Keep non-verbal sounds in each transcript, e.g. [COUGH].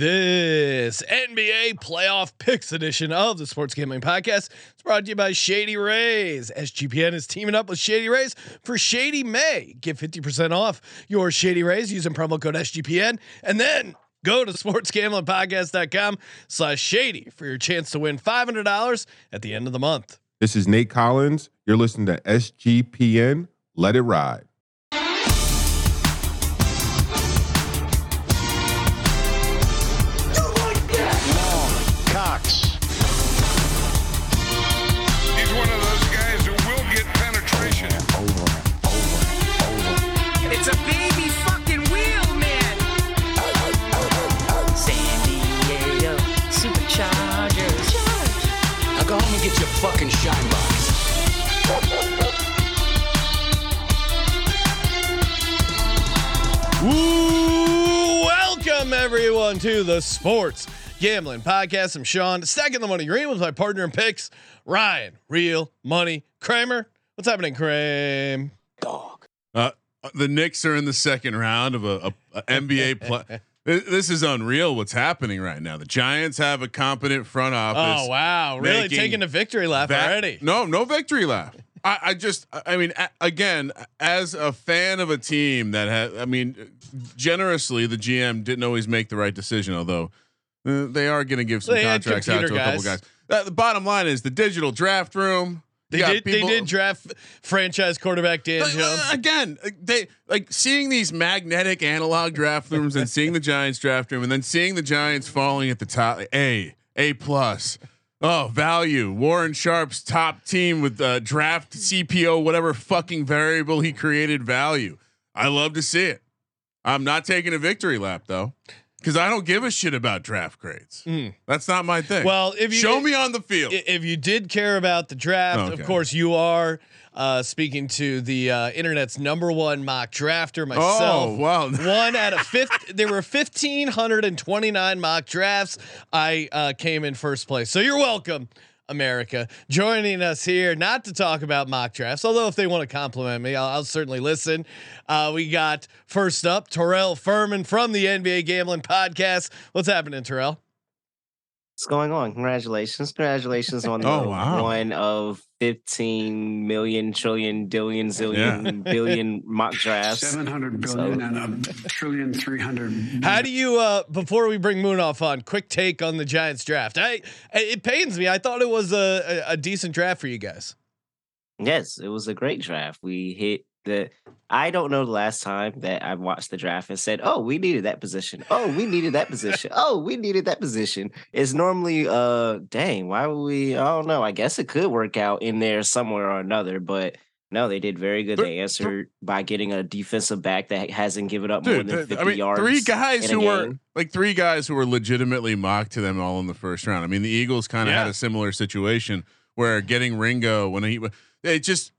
This NBA playoff picks edition of the Sports Gambling Podcast is brought to you by Shady Rays. SGPN is teaming up with Shady Rays for Shady May. Get 50% off your Shady Rays using promo code SGPN. And then go to sportsgamblingpodcast.com slash shady for your chance to win $500 at the end of the month. This is Nate Collins. You're listening to SGPN. Let it ride. Everyone to the Sports Gambling Podcast. I'm Sean, stacking the money green with my partner in picks, Ryan, real money Kramer. What's happening, Kramer? Dog. Uh, the Knicks are in the second round of a, a, a NBA [LAUGHS] play. This is unreal. What's happening right now? The Giants have a competent front office. Oh wow, really taking a victory lap that- already. No, no victory lap. I, I just, I mean, a- again, as a fan of a team that had, I mean, generously, the GM didn't always make the right decision, although uh, they are going to give some They contracts out to a couple guys. guys. Uh, the bottom line is the digital draft room. They did. people- they did draft franchise quarterback Dan like, Jones. uh, again, like, they like seeing these magnetic analog draft rooms and seeing the Giants draft room and then seeing the Giants falling at the top. A, A plus. Oh, value. Warren Sharp's top team with uh, draft CPO, whatever fucking variable he created value. I love to see it. I'm not taking a victory lap though, because I don't give a shit about draft grades. Mm. That's not my thing. Well, if you show me on the field. If you did care about the draft, Okay. of course you are uh, speaking to the uh, internet's number one mock drafter myself. oh wow. [LAUGHS] one out of fifth. There were fifteen hundred and twenty nine mock drafts. I uh, came in first place, so you're welcome. America joining us here, not to talk about mock drafts, although if they want to compliment me, I'll, I'll certainly listen. Uh, we got first up Terrell Furman from the NBA Gambling Podcast. What's happening, Terrell? What's going on? Congratulations. Congratulations on the Oh, wow. one of 15 million, trillion, billion, zillion, billion mock drafts. 700 billion So- and a trillion trillion three hundred. How do you uh before we bring Munaf on quick take on the Giants draft? I it pains me. I thought it was a, a, a decent draft for you guys. Yes, it was a great draft. We hit the. I don't know the last time that I watched the draft and said, "Oh, we needed that position. Oh, we needed that position. [LAUGHS] Oh, we needed that position." It's normally, uh, dang, why would we? I don't know. I guess it could work out in there somewhere or another, but no, they did very good. They answered by getting a defensive back that hasn't given up more than fifty I mean, yards. three guys who were like three guys who were legitimately mocked to them all in the first round. I mean, the Eagles kind of Yeah. had a similar situation where getting Ringo when he it just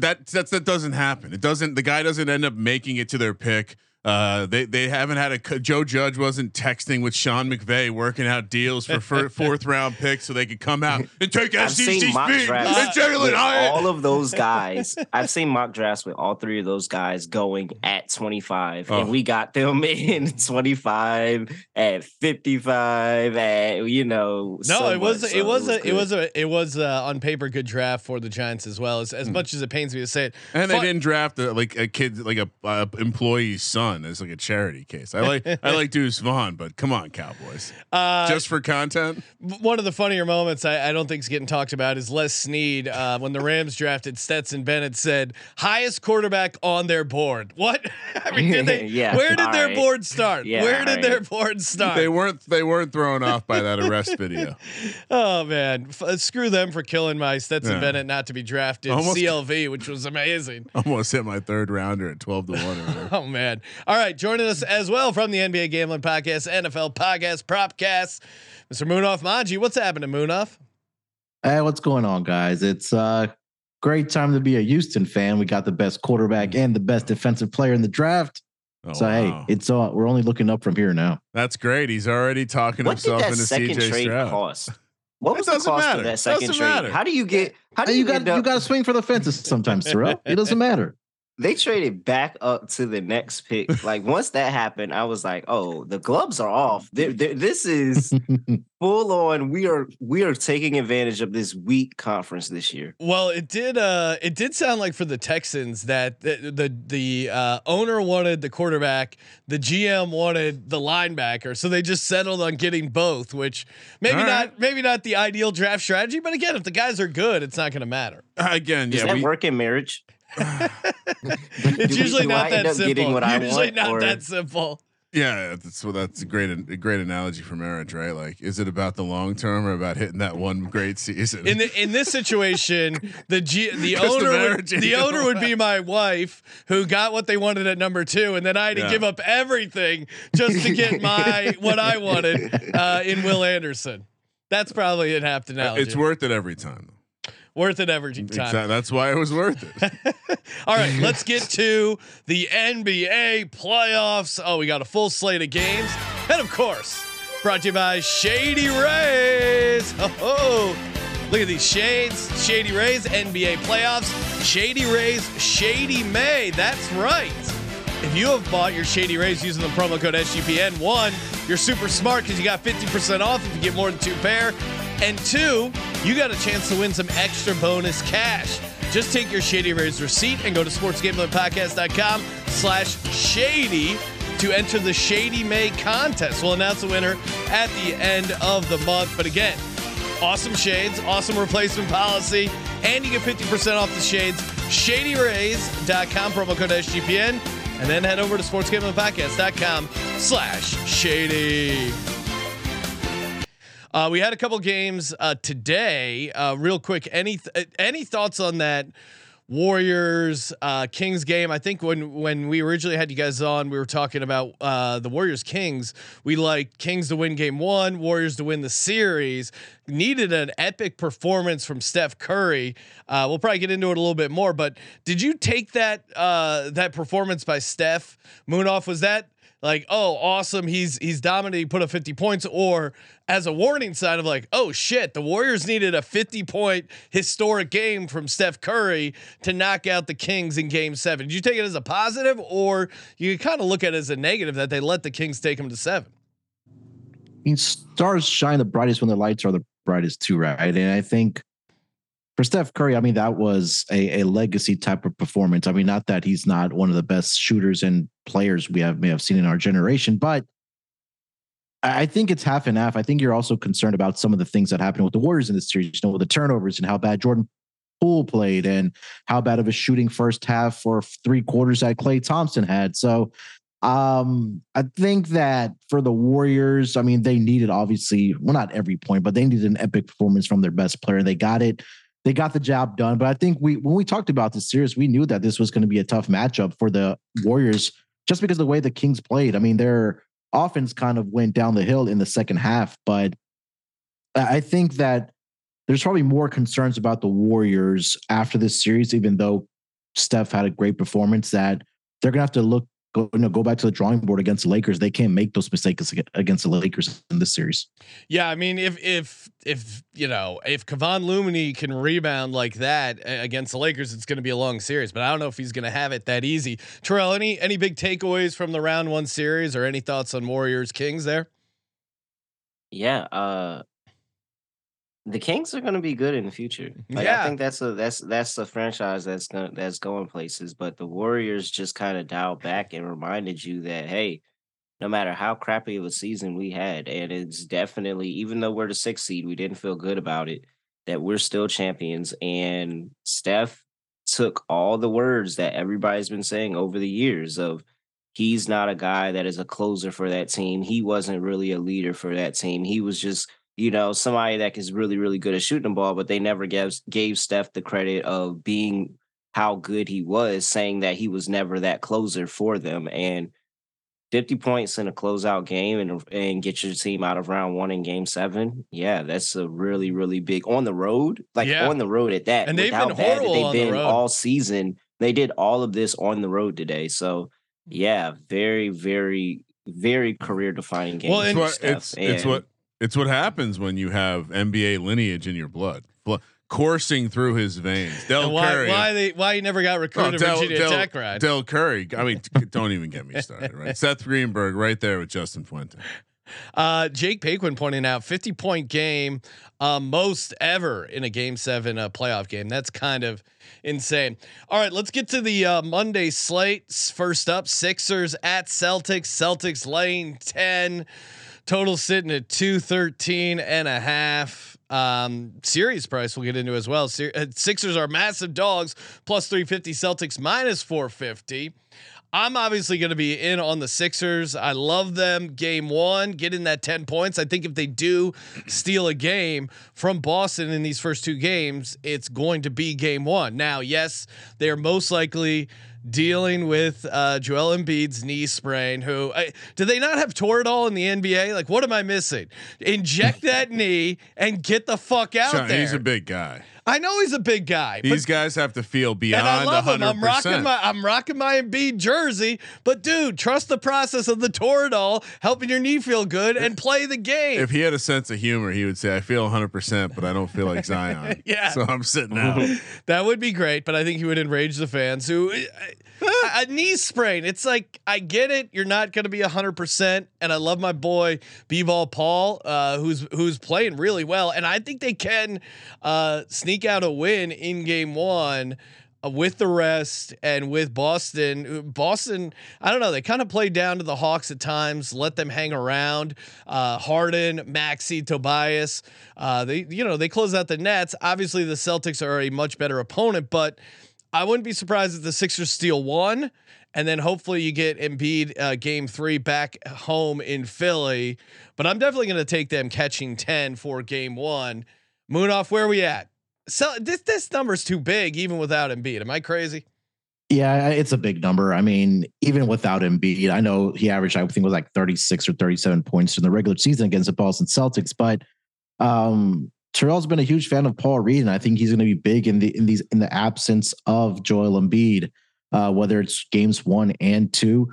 that that's that doesn't happen. It doesn't. The guy doesn't end up making it to their pick. Uh, they they haven't had a Joe Judge wasn't texting with Sean McVay working out deals for fir- [LAUGHS] fourth round picks so they could come out and take I've SEC seen mock drafts with all of those guys. I've seen mock drafts with all three of those guys going at 25, Oh. and we got them [LAUGHS] in 25, at 55, at you know. No, so it was much, it so was a, it was a it was a on paper good draft for the Giants as well. As as much as it pains me to say it, And they didn't draft a, like a kid, like a uh, employee's son as like a charity case. I like I like Deuce Vaughn, but come on, Cowboys, Uh, just for content. one of the funnier moments I, I don't think is getting talked about is Les Snead uh, when the Rams drafted Stetson Bennett said highest quarterback on their board. What? [LAUGHS] I mean, did they? [LAUGHS] Yeah, where did all their right. board start? Yeah, where all did their board start? They weren't they weren't thrown off by that arrest video. [LAUGHS] Oh man, F- uh, screw them for killing my Stetson Yeah. Bennett not to be drafted Almost- CLV, which was amazing. Almost hit my third rounder at twelve to one. Or. Oh man! All right, joining us as well from the NBA Gambling Podcast, NFL Podcast, Propcast, Mr. Munaf Manji. What's happening, Munaf? Hey, what's going on, guys? It's uh great time to be a Houston fan. We got the best quarterback and the best defensive player in the draft. Oh, so wow. hey, it's all we're only looking up from here now. that's great. He's already talking What did himself that into second CJ trade Stroud. cost? [LAUGHS] What was the cost matter. of that second trade? matter. How do you get? How do you, you got get you got to swing for the fences sometimes, Terrell. It doesn't [LAUGHS] matter. They traded back up to the next pick. [LAUGHS] Like once that happened, I was like, "Oh, the gloves are off. They're, they're- this is [LAUGHS] full on. We are we are taking advantage of this weak conference this year." Well, it did. Uh, it did sound like for the Texans that the the, the uh, owner wanted the quarterback, the GM wanted the linebacker, so they just settled on getting both. Which maybe All not, maybe not the ideal draft strategy, but again, if the guys are good, it's not going to matter. Again, Does yeah, that we, work in marriage? It's we- usually do not I that simple. getting what I usually want, not or- that simple. yeah. That's well, that's a great a great analogy for marriage, right? Like, is it about the long term or about hitting that one great season? In the, in this [LAUGHS] situation, the G, the owner would, the gonna owner would be my wife who got what they wanted at number two, and then I had to Yeah. give up everything just to get [LAUGHS] my what I wanted uh, in Will Anderson. That's probably an apt analogy. it's worth it every time. Worth it every time. Exactly. That's why it was worth it. [LAUGHS] All right, let's get to the NBA playoffs. Oh, we got a full slate of games. And of course, brought to you by Shady Rays. Oh, look at these shades. Shady Rays, NBA playoffs. Shady Rays, Shady May. That's right. If you have bought your Shady Rays using the promo code SGPN, one, you're super smart because you got 50% off if you get more than two pair. And two, you got a chance to win some extra bonus cash. Just take your Shady Rays receipt and go to sportsgamblingpodcast.com slash shady to enter the Shady May contest. We'll announce the winner at the end of the month. But again, awesome shades, awesome replacement policy, and you get 50% off the shades. ShadyRays.com, promo code SGPN, and then head over to sportsgamblingpodcast.com slash shady. Uh, we had a couple games uh, today. Uh, real quick, any th- any thoughts on that Warriors uh, Kings game? I think when when we originally had you guys on, we were talking about uh, the Warriors Kings. We liked Kings to win game one, Warriors to win the series. Needed an epic performance from Steph Curry. Uh, we'll probably get into it a little bit more. But did you take that uh, that performance by Steph Munaf? Was that like, oh, awesome, he's he's dominating, put up 50 points, or as a warning sign of like, oh shit, the Warriors needed a 50 point historic game from Steph Curry to knock out the Kings in game seven. Did you take it as a positive, or you kind of look at it as a negative that they let the Kings take them to seven? I mean, stars shine the brightest when the lights are the brightest too, right? And I think for Steph Curry, I mean, that was a, a legacy type of performance. I mean, not that he's not one of the best shooters and players we have may have seen in our generation, but I think it's half and half. I think you're also concerned about some of the things that happened with the Warriors in this series, you know, with the turnovers and how bad Jordan Poole played and how bad of a shooting first half or three quarters that Klay Thompson had. So um, I think that for the Warriors, I mean, they needed obviously, well, not every point, but they needed an epic performance from their best player. They got it. They got the job done. But I think we, when we talked about this series, we knew that this was going to be a tough matchup for the Warriors just because the way the Kings played. I mean, their offense kind of went down the hill in the second half, but I think that there's probably more concerns about the Warriors after this series, even though Steph had a great performance, that they're gonna have to look go you know go back to the drawing board against the Lakers. They can't make those mistakes against the Lakers in this series. Yeah, I mean, if if if you know if Kevon Looney can rebound like that against the Lakers, it's going to be a long series. But I don't know if he's going to have it that easy. Terrell, any any big takeaways from the round one series, or any thoughts on Warriors Kings there? Yeah, uh the Kings are going to be good in the future. Mm-hmm. Like, Yeah. I think that's a that's that's a franchise that's going that's going places. But the Warriors just kind of dialed back and reminded you that hey, no matter how crappy of a season we had, and it's definitely even though we're the sixth seed, we didn't feel good about it. That we're still champions, and Steph took all the words that everybody's been saying over the years of he's not a guy that is a closer for that team. He wasn't really a leader for that team. He was just, you know, somebody that is really, really good at shooting the ball, but they never gave gave Steph the credit of being how good he was, saying that he was never that closer for them. And 50 points in a closeout game and and get your team out of round one in game seven. Yeah, that's a really, really big on the road. Like Yeah. on the road at that. And they've how been bad horrible they've on the been road. all season. They did all of this on the road today. So mm. yeah, very, very, very career defining game. Well, It's and what Steph. it's it's what it's what happens when you have NBA lineage in your blood. Coursing through his veins. Del And why, Curry. why they why he never got Oh, recruited Del, Virginia Del- Tech? Del Curry. I mean, [LAUGHS] don't even get me started. Right, Seth Greenberg, right there with Justin Fuente. Uh, Jake Paquin pointing out 50 point game, uh, most ever in a game seven uh, playoff game. That's kind of insane. All right, let's get to the uh, Monday slate. First up, Sixers at Celtics. Celtics laying 10. Total sitting at 213 and a half. Um, series price we'll get into as well. Uh, Sixers are massive dogs, plus 350. Celtics minus 450. I'm obviously going to be in on the Sixers. I love them. Game one, getting that 10 points. I think if they do steal a game from Boston in these first two games, it's going to be game one. Now, yes, they are most likely dealing with uh, Joel Embiid's knee sprain. Who I, do they not have Toradol in the NBA? Like, what am I missing? Inject that [LAUGHS] knee and get the fuck out Sean, there. he's a big guy. I know he's a big guy. These guys have to feel beyond. and I love him. 100%. I'm rocking my I'm rocking my Embiid jersey. But dude, trust the process of the Toradol helping your knee feel good and play the game. if he had a sense of humor, he would say, "I feel 100, percent but I don't feel like Zion." [LAUGHS] Yeah. so I'm sitting out. [LAUGHS] that would be great, but I think he would enrage the fans who eh, [LAUGHS] a, knee sprain. It's like I get it. You're not going to be 100%, and I love my boy B-ball Paul, uh, who's who's playing really well, and I think they can uh, sneak out a win in Game One. uh, With the rest and with Boston, Boston, I don't know. They kind of played down to the Hawks at times, let them hang around. Uh, Harden, Maxey, Tobias, uh, they you know they close out the Nets. Obviously, the Celtics are a much better opponent, but I wouldn't be surprised if the Sixers steal one, and then hopefully you get Embiid uh, game three back home in Philly. But I'm definitely going to take them catching ten for game one. Munaf, where are we at? So this this number's too big even without Embiid. Am I crazy? Yeah, it's a big number. I mean, even without Embiid, I know he averaged, I think, was like 36 or 37 points in the regular season against the Boston Celtics. But um, Terrell's been a huge fan of Paul Reed, and I think he's going to be big in the in these in the absence of Joel Embiid, uh, whether it's games one and two.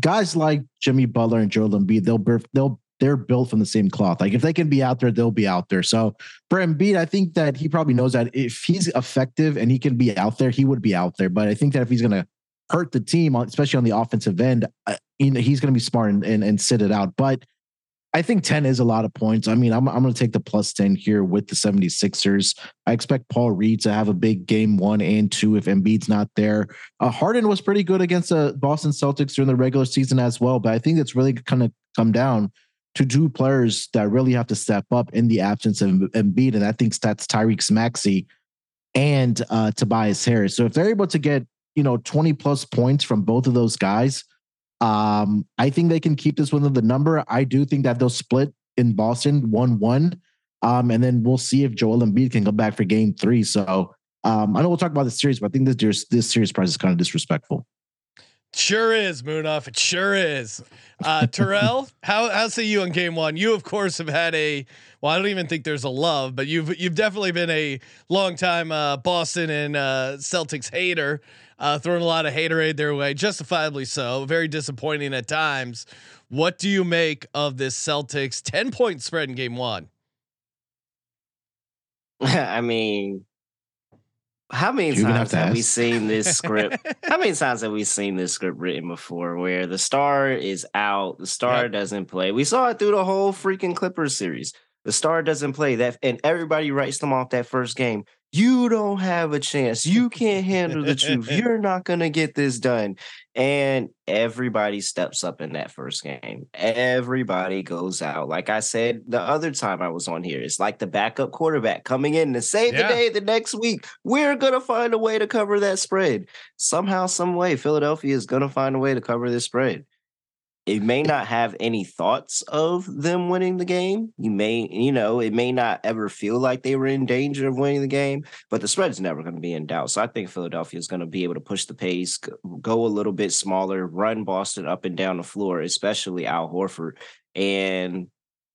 Guys like Jimmy Butler and Joel Embiid, they'll they'll they're built from the same cloth. Like if they can be out there, they'll be out there. So for Embiid, I think that he probably knows that if he's effective and he can be out there, he would be out there. But I think that if he's going to hurt the team, especially on the offensive end, uh, he's going to be smart and, and and sit it out. But I think 10 is a lot of points. I mean, I'm, I'm going to take the plus 10 here with the 76ers. I expect Paul Reed to have a big game one and two if Embiid's not there. Uh, Harden was pretty good against the Boston Celtics during the regular season as well, but I think it's really going to come down to two players that really have to step up in the absence of Embiid, and I think that's Tyrese Maxey and uh, Tobias Harris. So if they're able to get you know 20 plus points from both of those guys, um, I think they can keep this within the number. I do think that they'll split in Boston one one, um, and then we'll see if Joel Embiid can come back for Game Three. So um, I know we'll talk about the series, but I think this this series price is kind of disrespectful. Sure is, Munaf. It sure is. Uh, Terrell, [LAUGHS] how how say you on game one? You of course have had a well, I don't even think there's a love, but you've you've definitely been a long time uh, Boston and uh, Celtics hater, uh, throwing a lot of haterade their way, justifiably so. Very disappointing at times. What do you make of this Celtics ten point spread in game one? [LAUGHS] I mean, how many You're gonna have times have we seen this script? [LAUGHS] how many times have we seen this script written before where the star is out, the star Yep. doesn't play? We saw it through the whole freaking Clippers series. The star doesn't play that, and everybody writes them off that first game. You don't have a chance. You can't handle the truth. [LAUGHS] You're not going to get this done. And everybody steps up in that first game. Everybody goes out. Like I said the other time I was on here, it's like the backup quarterback coming in to save Yeah. the day the next week. We're going to find a way to cover that spread. Somehow, some way, Philadelphia is going to find a way to cover this spread. It may not have any thoughts of them winning the game. You may, you know, it may not ever feel like they were in danger of winning the game, but the spread is never going to be in doubt. So I think Philadelphia is going to be able to push the pace, go a little bit smaller, run Boston up and down the floor, especially Al Horford, and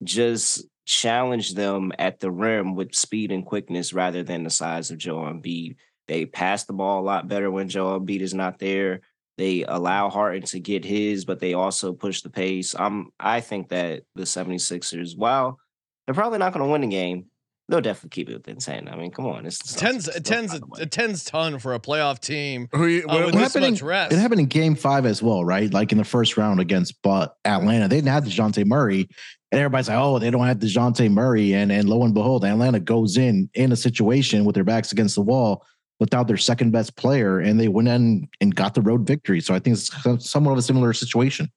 just challenge them at the rim with speed and quickness rather than the size of Joel Embiid. They pass the ball a lot better when Joel Embiid is not there. They allow Harden to get his, but they also push the pace. I'm I think that the 76ers, while they're probably not going to win the game, they'll definitely keep it within ten. I mean, come on, it's the Tens, Celtics, a tens, by a tens ton for a playoff team. Who you, Uh, what- with It happened, much in, rest. it happened in game five as well, right? Like in the first round against but Atlanta. They didn't have the DeJounte Murray. And everybody's like, oh, they don't have DeJounte Murray. And and lo and behold, Atlanta goes in in a situation with their backs against the wall without their second best player, and they went in and got the road victory. So I think it's somewhat of a similar situation.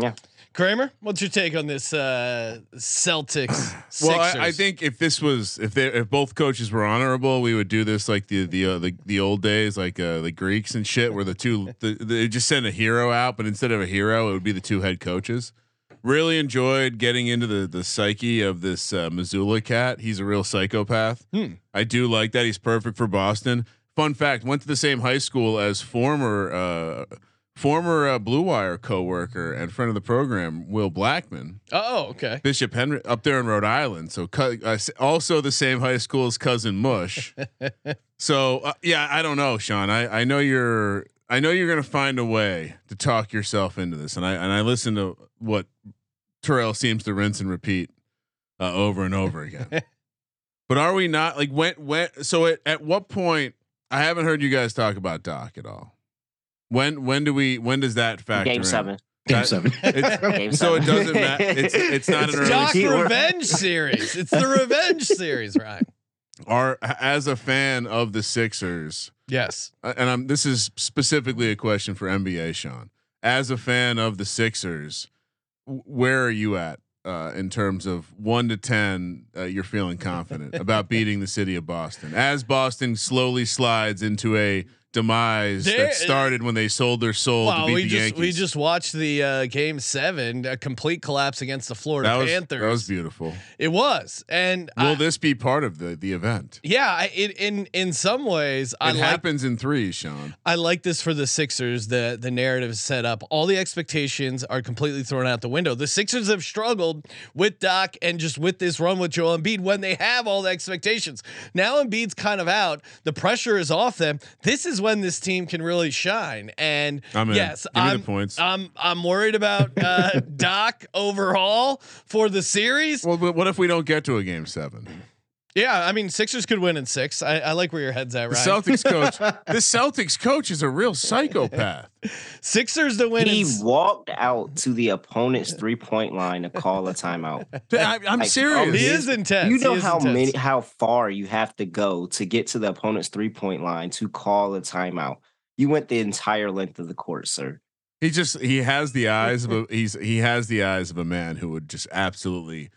yeah, Kramer, what's your take on this uh, Celtics? [CLEARS THROAT] Well, I, I think if this was if they if both coaches were honorable, we would do this like the the uh, the, the old days, like uh, the Greeks and shit, where the two the, they just send a hero out, but instead of a hero, it would be the two head coaches. Really enjoyed getting into the the psyche of this uh, Mazzulla cat. He's a real psychopath. Hmm. I do like that. He's perfect for Boston. Fun fact: went to the same high school as former uh, former uh, Blue Wire coworker and friend of the program, Will Blackman. Oh, okay. Bishop Henry up there in Rhode Island. So cu- uh, also the same high school as cousin Mush. [LAUGHS] so uh, yeah, I don't know, Sean. I, I know you're I know you're gonna find a way to talk yourself into this, and I and I listen to what Terrell seems to rinse and repeat uh, over and over again. [LAUGHS] but are we not like when when so at, at what point? I haven't heard you guys talk about Doc at all. When when do we when does that factor game in? seven. Game That- seven. [LAUGHS] It's, [LAUGHS] Game so it doesn't matter. It's it's not an It's early Doc He- Revenge series. It's the Revenge series, right? Are as a fan of the Sixers, Yes. and I'm this is specifically a question for NBA Sean. As a fan of the Sixers, where are you at uh, in terms of one to ten? Uh, you're feeling confident about [LAUGHS] beating the city of Boston as Boston slowly slides into a demise that started when they sold their soul Wow, to beat we the just Yankees. we just watched the uh, game seven, a complete collapse against the Florida that was Panthers. that was beautiful. It was, and Will I- this be part of the the event? yeah, I, it, in in some ways, I it like happens in threes, Sean. I like this for the Sixers. The the narrative is set up. All the expectations are completely thrown out the window. The Sixers have struggled with Doc and just with this run with Joel Embiid when they have all the expectations. Now Embiid's kind of out. The pressure is off them. This is when this team can really shine. And I'm yes, Give me the I'm points. I'm I'm worried about uh, [LAUGHS] Doc overall for the series. Well, but what if we don't get to a game seven? Yeah, I mean Sixers could win in six. I, I like where your head's at, right? The right? Celtics coach, [LAUGHS] the Celtics coach is a real psychopath. Sixers to win. He in, walked out to the opponent's three point line to call a timeout. [LAUGHS] I, I'm Like, serious. he is intense. You know how intense. many, how far you have to go to get to the opponent's three point line to call a timeout. You went the entire length of the court, sir. He just he has the eyes of a he's he has the eyes of a man who would just absolutely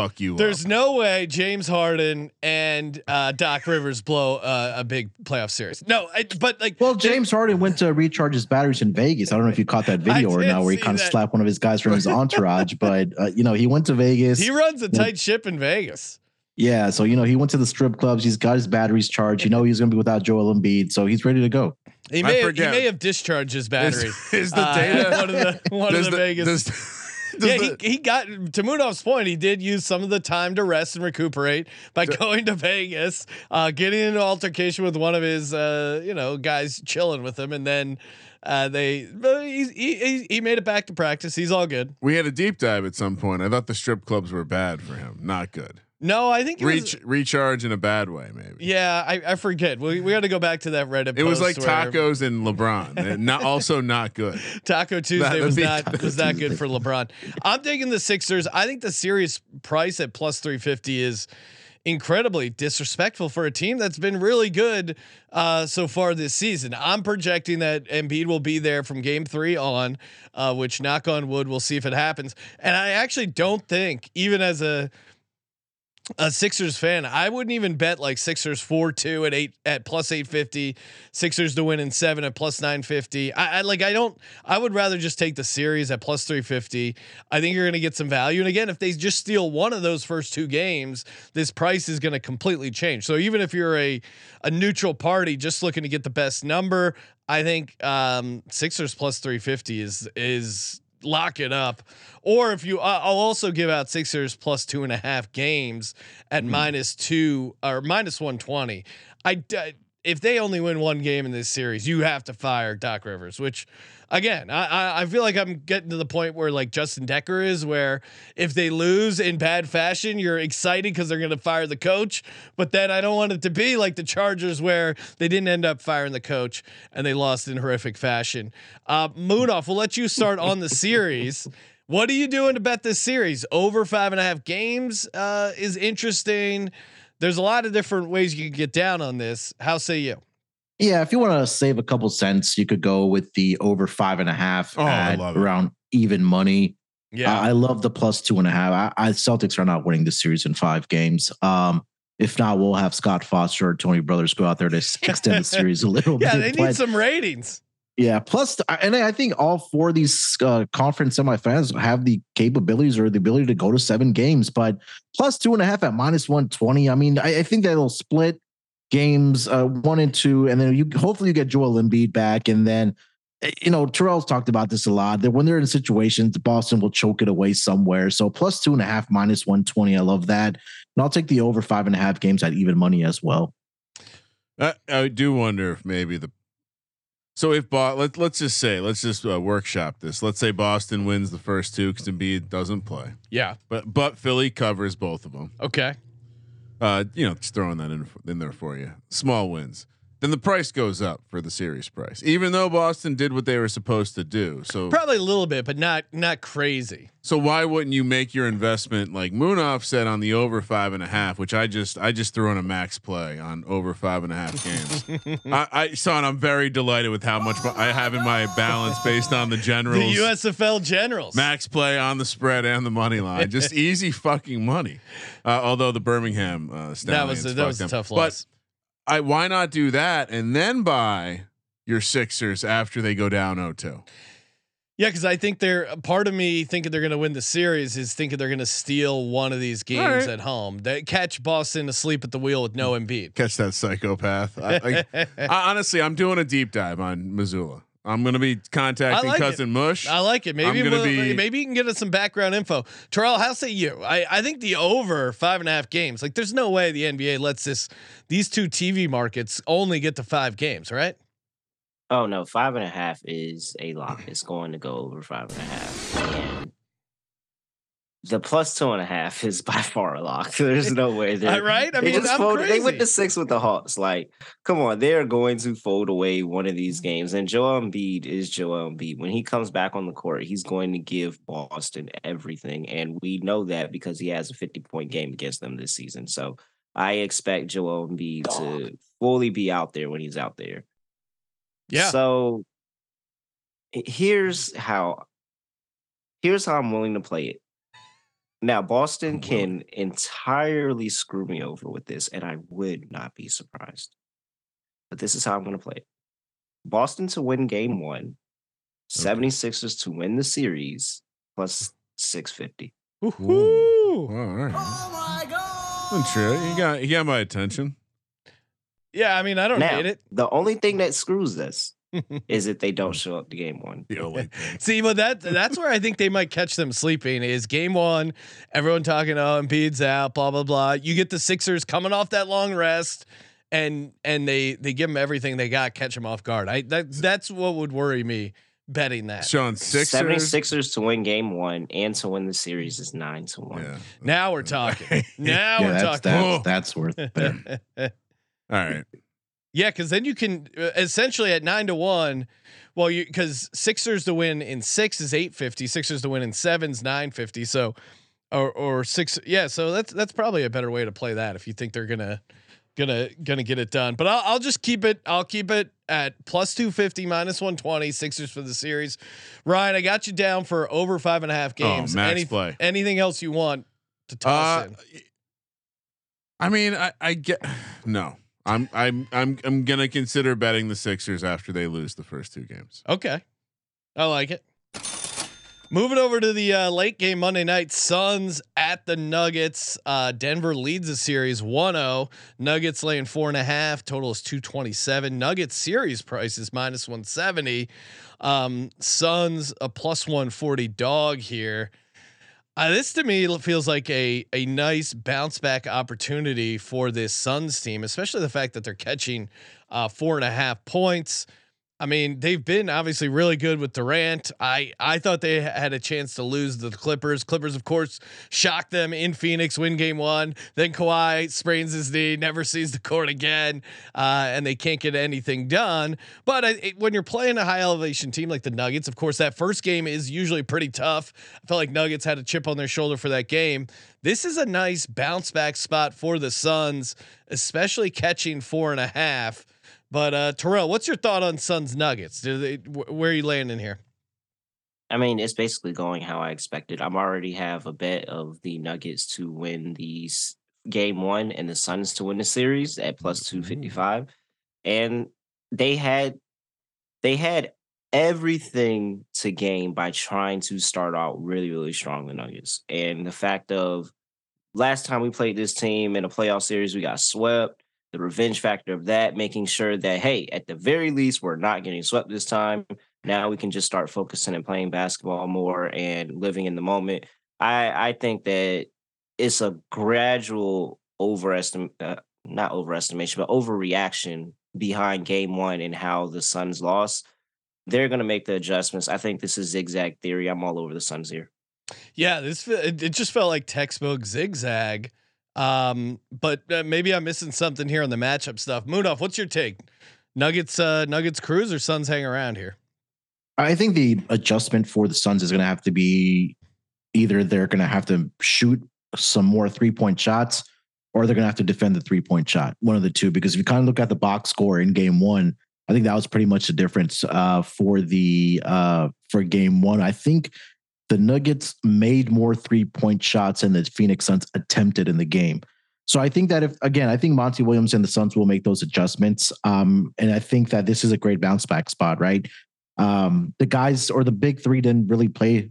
fuck you There's up. no way James Harden and uh, Doc Rivers blow uh, a big playoff series. No, I, but like, Well, James Harden went to recharge his batteries in Vegas. I don't know if you caught that [LAUGHS] video or did not, where he see kind of slapped one of his guys from his [LAUGHS] entourage. but uh, you know, he went to Vegas. he runs a tight ship in Vegas. yeah, so you know, he went to the strip clubs. He's got his batteries charged. You know, he's going to be without Joel Embiid, so he's ready to go. He may have, he may have discharged his battery. Is, [LAUGHS] is the uh, data at one of the one of the, the- Vegas. does- does [LAUGHS] yeah, the- he, he got to Munaf's point. He did use some of the time to rest and recuperate by going to Vegas, uh, getting into altercation with one of his, uh, you know, guys chilling with him, and then uh, they he, he he- he made it back to practice. He's all good. we had a deep dive at some point. I thought the strip clubs were bad for him, not good. No, I think it was, recharge in a bad way, maybe. Yeah, I, I forget. We we got to go back to that Reddit. It was like tacos and LeBron. not also not good. [LAUGHS] Taco Tuesday That- was not was that good for LeBron. I'm taking the Sixers. I think the serious price at plus 350 is incredibly disrespectful for a team that's been really good uh, so far this season. I'm projecting that Embiid will be there from game three on, uh, which knock on wood, we'll see if it happens. And I actually don't think, even as a a Sixers fan, I wouldn't even bet like Sixers four two at eight at plus eight fifty, Sixers to win in seven at plus nine fifty. I, I like I don't. I would rather just take the series at plus three fifty. I think you're going to get some value. And again, if they just steal one of those first two games, this price is going to completely change. So even if you're a a neutral party just looking to get the best number, I think um, Sixers plus three fifty is is lock it up. Or if you, uh, I'll also give out Sixers plus two and a half games at minus two or minus one twenty. I, d- if they only win one game in this series, you have to fire Doc Rivers. Which, again, I I, feel like I'm getting to the point where like Justin Decker is, where if they lose in bad fashion, you're excited because they're going to fire the coach. But then I don't want it to be like the Chargers, where they didn't end up firing the coach and they lost in horrific fashion. Uh, Munaf, we'll let you start on the series. What are you doing to bet this series? Over five and a half games uh, is interesting. There's a lot of different ways you can get down on this. How say you? Yeah, if you want to save a couple cents, you could go with the over five and a half Oh, at around even money. Yeah, I I love the plus two and a half. I, I Celtics are not winning this series in five games. Um, if not, we'll have Scott Foster or Tony Brothers go out there to [LAUGHS] extend the series a little yeah, bit. Yeah, they need but- some ratings. Yeah, plus, and I think all four of these uh, conference semifinals have the capabilities or the ability to go to seven games. But plus two and a half at minus one twenty. I mean, I, I think that'll split games uh, one and two, and then you hopefully you get Joel Embiid back, and then eh, you know Terrell's talked about this a lot that when they're in situations, Boston will choke it away somewhere. So plus two and a half, minus one twenty. I love that, and I'll take the over five and a half games at even money as well. I, I do wonder if maybe the so if Bo- let let's just say let's just uh, workshop this. Let's say Boston wins the first two because Embiid doesn't play, Yeah. but but Philly covers both of them. Okay. Uh, you know, just throwing that in in there for you. Small wins. Then the price goes up for the series price, even though Boston did what they were supposed to do. So Probably a little bit, but not not crazy. So why wouldn't you make your investment like Munaf said on the over five and a half, which I just I just threw in a max play on over five and a half games. [LAUGHS] I, I saw, and I'm very delighted with how much I have in my balance based on the generals. The USFL Generals. Max play on the spread and the money line, just [LAUGHS] easy fucking money. Uh, although the Birmingham uh, that was a, that was a tough But loss. I why not do that and then buy your Sixers after they go down 0-2? Yeah, because I think they're part of me thinking they're going to win the series is thinking they're going to steal one of these games right. at home. They catch Boston asleep at the wheel with no Embiid. Catch that psychopath. I, like, [LAUGHS] I, honestly, I'm doing a deep dive on Mazzulla. I'm going to be contacting I like cousin Mush. I like it. Maybe we'll, be- maybe you can get us some background info. Terrell, how say you? I, I think the over five and a half games. Like, there's no way the NBA lets this these two TV markets only get to five games, right? Oh no, five and a half is a lock. It's going to go over five and a half. And the plus two and a half [LAUGHS] is by far a lock. There's no way they're right? I they mean, just I'm folded, they went to six with the Hawks. Like, come on, they're going to fold away one of these games. And Joel Embiid is Joel Embiid. When he comes back on the court, he's going to give Boston everything, and we know that because he has a 50 point game against them this season. So I expect Joel Embiid to fully be out there when he's out there. Yeah. So here's how here's how I'm willing to play it. Now, Boston oh, can entirely screw me over with this, and I would not be surprised. But this is how I'm going to play it Boston to win game one, 76ers to win the series, plus 650. Woo-hoo. All right. Oh my god! True. You got you got my attention. Yeah, I mean, I don't Now, hate it. the only thing that screws this is if they don't show up to game one. The only [LAUGHS] thing. See, but that that's where I think they might catch them sleeping. Is game one, everyone talking, oh, Embiid's out, blah blah blah. You get the Sixers coming off that long rest, and and they they give them everything they got, catch them off guard. I that that's what would worry me betting that. Sean Sixers. 76ers to win game one and to win the series is nine to one. Yeah. Now we're talking. [LAUGHS] Now yeah, we're that's talking. That's, [LAUGHS] that's worth it. All right. Yeah, because then you can uh, essentially at nine to one. Well, you because Sixers to win in six is eight fifty. Sixers to win in sevens nine fifty. So, or or six. Yeah, so that's that's probably a better way to play that if you think they're gonna gonna gonna get it done. But I'll I'll just keep it. I'll keep it at plus two fifty minus one twenty. Sixers for the series. Ryan, I got you down for over five and a half games. Oh, max play. Anything else you want to toss Uh, in? I mean, I, I get [SIGHS] no. I'm I'm I'm I'm gonna consider betting the Sixers after they lose the first two games. Okay. I like it. Moving over to the uh, late game Monday night, Suns at the Nuggets. Uh, Denver leads the series 1 0. Nuggets laying four and a half. Total is 227. Nuggets series price is minus 170. Um, Suns a plus 140 dog here. Uh, this to me feels like a a nice bounce back opportunity for this Suns team, especially the fact that they're catching uh, four and a half points. I mean, they've been obviously really good with Durant. I I thought they had a chance to lose the Clippers. Clippers, of course, shocked them in Phoenix, win game one. Then Kawhi sprains his knee, never sees the court again, uh, and they can't get anything done. But I, it, when you're playing a high elevation team like the Nuggets, of course, that first game is usually pretty tough. I felt like Nuggets had a chip on their shoulder for that game. This is a nice bounce back spot for the Suns, especially catching four and a half. But uh, Terrell, what's your thought on Suns Nuggets? Do they, wh- where are you landing here? I mean, it's basically going how I expected. I'm already have a bet of the Nuggets to win these game one and the Suns to win the series at plus two fifty five, and they had they had everything to gain by trying to start out really really strong. The Nuggets and the fact of last time we played this team in a playoff series, we got swept. The revenge factor of that, making sure that hey, at the very least, we're not getting swept this time now we can just start focusing and playing basketball more and living in the moment. I I think that it's a gradual overestimate, uh, not overestimation, but overreaction behind game one and how the Suns lost. They're going to make the adjustments. I think this is zigzag theory. I'm all over the Suns here. Yeah, this it, it just felt like textbook zigzag. Um, but uh, maybe I'm missing something here on the matchup stuff. Munaf, what's your take? Nuggets, uh, Nuggets cruise or Suns hang around here? I think the adjustment for the Suns is going to have to be either they're going to have to shoot some more three point shots or they're going to have to defend the three point shot. One of the two, because if you kind of look at the box score in game one, I think that was pretty much the difference uh, for the uh, for game one. I think the Nuggets made more three point shots than the Phoenix Suns attempted in the game. So I think that if again, I think Monty Williams and the Suns will make those adjustments. Um, and I think that this is a great bounce back spot, right? Um, the guys or the big three didn't really play